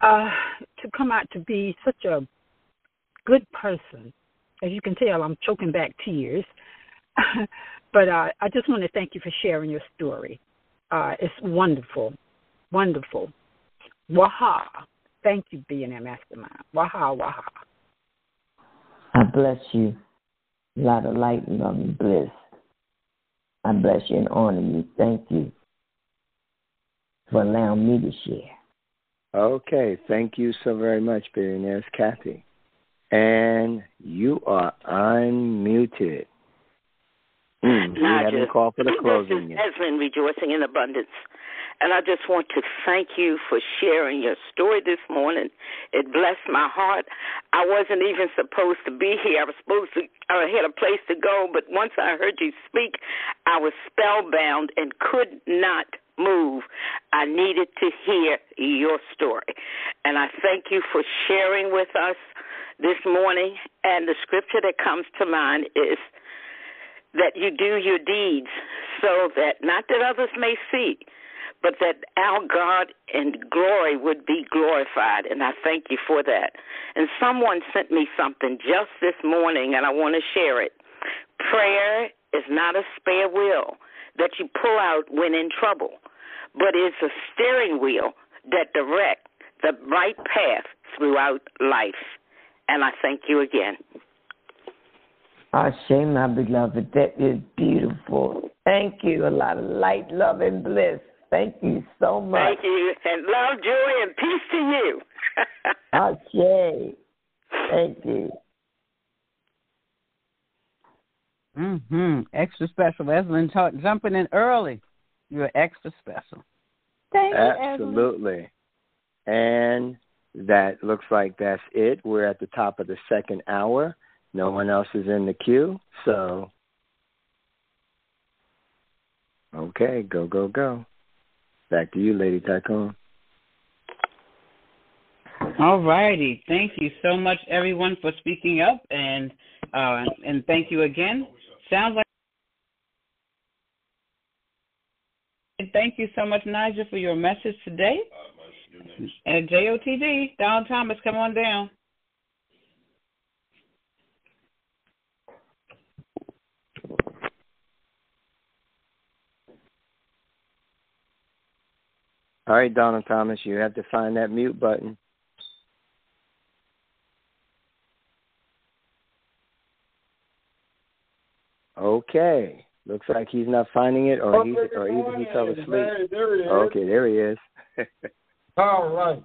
uh to come out to be such a good person as you can tell i'm choking back tears. But uh i just want to thank you for sharing your story. Uh it's wonderful wonderful. Waha. Thank you being a mastermind. Waha waha bless you. A lot of light and love and bliss. I bless you and honor you. Thank you for allowing me to share. Okay, thank you so very much, Billionaires Kathy. And you are unmuted. Mm, we haven't called for the closing yet. Evelyn rejoicing in abundance. And I just want to thank you for sharing your story this morning. It blessed my heart. I wasn't even supposed to be here. I was supposed to, I had a place to go, but once I heard you speak, I was spellbound and could not move. I needed to hear your story. And I thank you for sharing with us this morning. And the scripture that comes to mind is that you do your deeds so that not that others may see, but that our God and glory would be glorified. And I thank you for that. And someone sent me something just this morning, and I want to share it. Prayer is not a spare wheel that you pull out when in trouble, but it's a steering wheel that directs the right path throughout life. And I thank you again. Ashe, my beloved, that is beautiful. Thank you. A lot of light, love, and bliss. Thank you so much. Thank you. And love, joy, and peace to you. okay. Thank you. Mm-hmm. Extra special. Evelyn talk, jumping in early. You're extra special. Thank you, Absolutely. And that looks like that's it. We're at the top of the second hour. No one else is in the queue. So, okay, go, go, go. Back to you, Lady Tycoon. All righty. Thank you so much, everyone, for speaking up, and uh, and thank you again. Sounds like. And thank you so much, Naija, for your message today. And JOTD, Don Thomas, come on down. All right, Donald Thomas, you have to find that mute button. Okay. Looks like he's not finding it, or oh, he's or either he fell asleep. There he is. Okay, there he is. All right.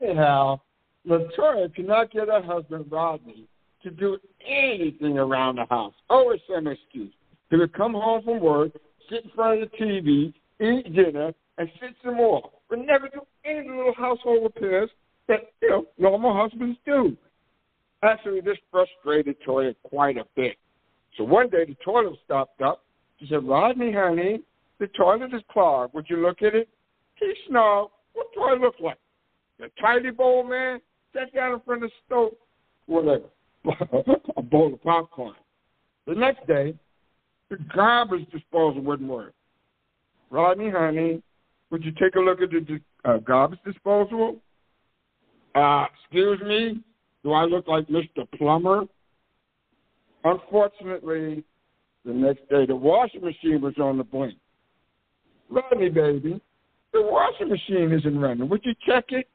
Anyhow, Latoya cannot get her husband Rodney to do anything around the house. Always some excuse. He would come home from work, sit in front of the TV, eat dinner, and sit them more, but never do any little household repairs that you know normal husbands do. Actually, this frustrated Toya quite a bit. So one day the toilet stopped up. She said, Rodney, honey, the toilet is clogged. Would you look at it? He snarled, What do I look like? A Ty-D-Bol man? Sat down in front of the stove. Whatever. a bowl of popcorn. The next day, the garbage disposal wouldn't work. Rodney, honey, would you take a look at the uh, garbage disposal? Uh, excuse me, do I look like Mr. Plumber? Unfortunately, the next day the washing machine was on the blink. Rodney, baby, the washing machine isn't running. Would you check it?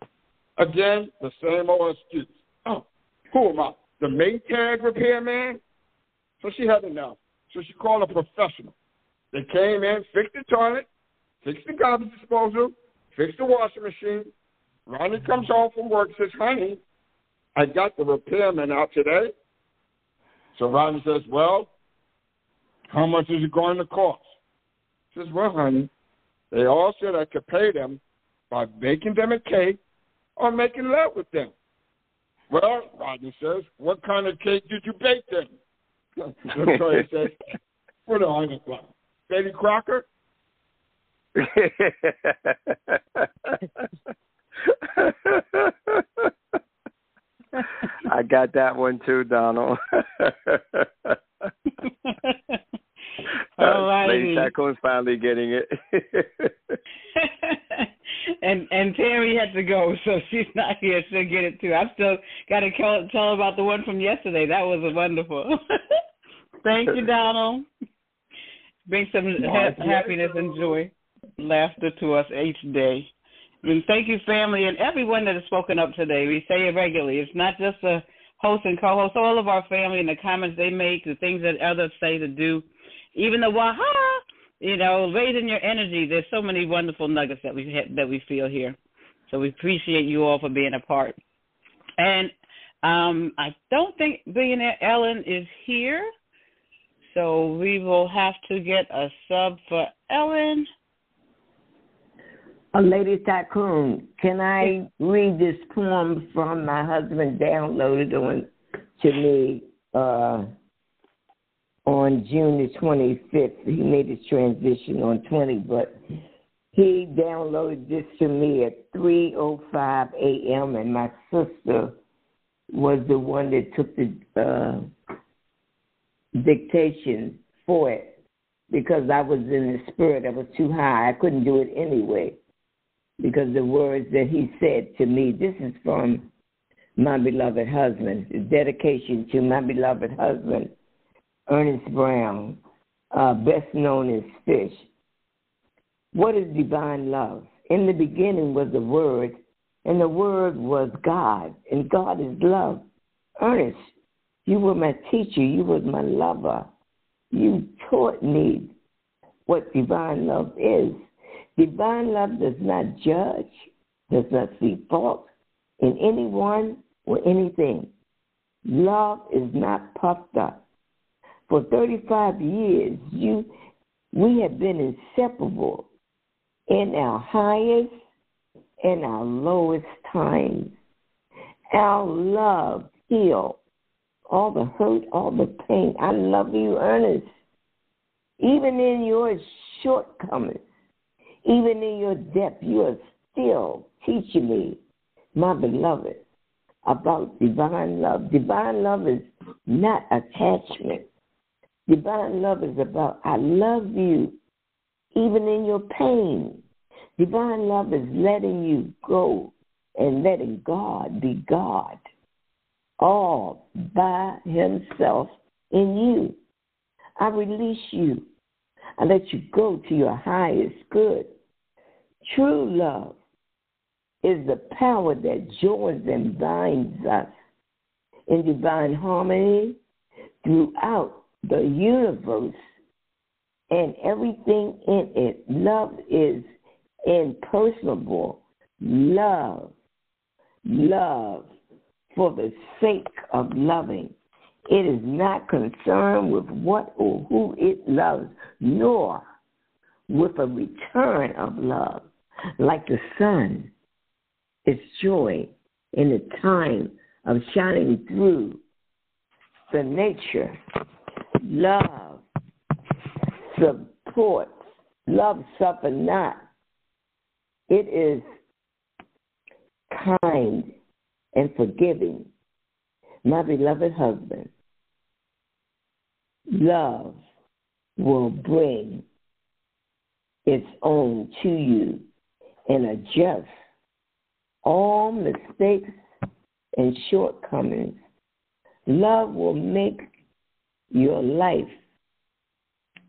Again, the same old excuse. Oh, who am I? The Maytag repairman? So she had enough. So she called a professional. They came in, fixed the toilet, fixed the garbage disposal, fix the washing machine. Ronnie comes home from work says, honey, I got the repairman out today. So Ronnie says, well, how much is it going to cost? She says, well, honey, they all said I could pay them by baking them a cake or making love with them. Well, Rodney says, what kind of cake did you bake them? Latoya says, what do I look? Betty Crocker? I got that one too, Donald. All right. Lady Tycoon's finally getting it. and and Terry had to go, so she's not here. She'll get it too. I've still got to tell, tell about the one from yesterday. That was wonderful. Thank you, Donald. Bring some ha- happiness and joy, laughter to us each day. And thank you, family, and everyone that has spoken up today. We say it regularly. It's not just the hosts and co-hosts, all of our family, and the comments they make, the things that others say to do, even the waha, you know, raising your energy. There's so many wonderful nuggets that we that we feel here. So we appreciate you all for being a part. And um, I don't think Billionaire Ellen is here, so we will have to get a sub for Ellen. Uh, Lady Tycoon, can I read this poem from my husband downloaded on to me uh, on June the 25th? He made his transition on 20, but he downloaded this to me at 3:05 a.m. and my sister was the one that took the uh, dictation for it because I was in the spirit. I was too high. I couldn't do it anyway because the words that he said to me, this is from my beloved husband, dedication to my beloved husband, Ernest Brown, uh, best known as Fish. What is divine love? In the beginning was the Word, and the Word was God, and God is love. Ernest, you were my teacher, you were my lover. You taught me what divine love is. Divine love does not judge, does not see fault in anyone or anything. Love is not puffed up. For 35 years, you, we have been inseparable in our highest and our lowest times. Our love healed all the hurt, all the pain. I love you, Ernest. Even in your shortcomings, even in your depth, you are still teaching me, my beloved, about divine love. Divine love is not attachment. Divine love is about, I love you, even in your pain. Divine love is letting you go and letting God be God, all by Himself in you. I release you. I let you go to your highest good. True love is the power that joins and binds us in divine harmony throughout the universe and everything in it. Love is impersonable. Love. Love for the sake of loving. It is not concerned with what or who it loves, nor with a return of love. Like the sun, its joy in the time of shining through the nature. Love supports, love suffer not. It is kind and forgiving. My beloved husband, love will bring its own to you and adjust all mistakes and shortcomings. Love will make your life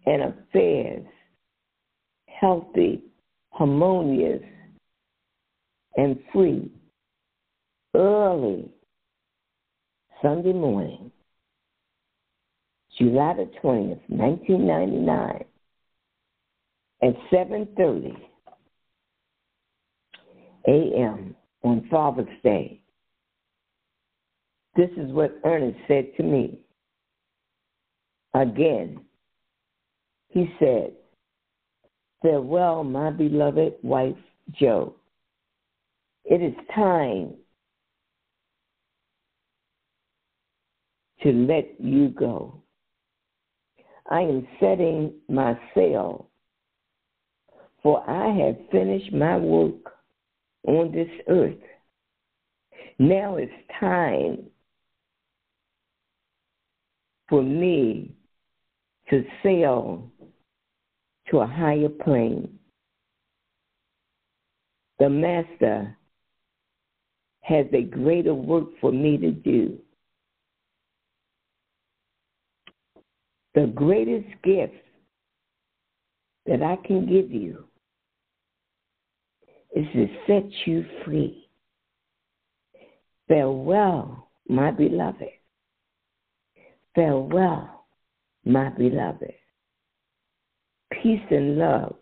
and affairs healthy, harmonious, and free. Early Sunday morning, July the 20th, 1999, at 7.30 a.m. on Father's Day. This is what Ernest said to me. Again, he said, Farewell, my beloved wife, Joe. It is time to let you go. I am setting my sail, for I have finished my work on this earth. Now it's time for me to sail to a higher plane. The Master has a greater work for me to do. The greatest gift that I can give you is to set you free. Farewell, my beloved. Farewell, my beloved. Peace and love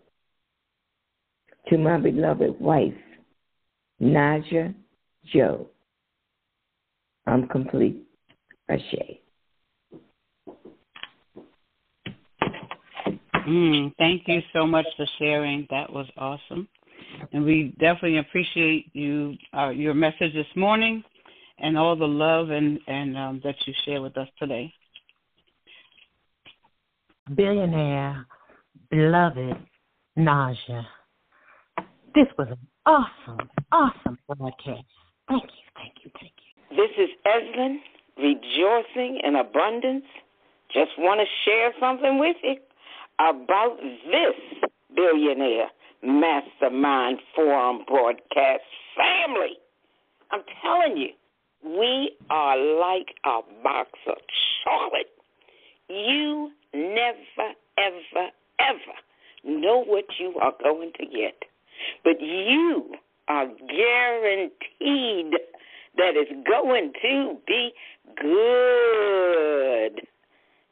to my beloved wife, Naija Joe. I'm complete. Ashe. Mm, thank you so much for sharing. That was awesome. And we definitely appreciate you, uh, your message this morning, and all the love and and um, that you share with us today. Billionaire, beloved Naija, this was an awesome, awesome broadcast. Thank you, thank you, thank you. This is Eslin, rejoicing in abundance. Just want to share something with you about this billionaire mastermind forum broadcast family. I'm telling you, we are like a box of chocolate. You never, ever, ever know what you are going to get. But you are guaranteed that it's going to be good.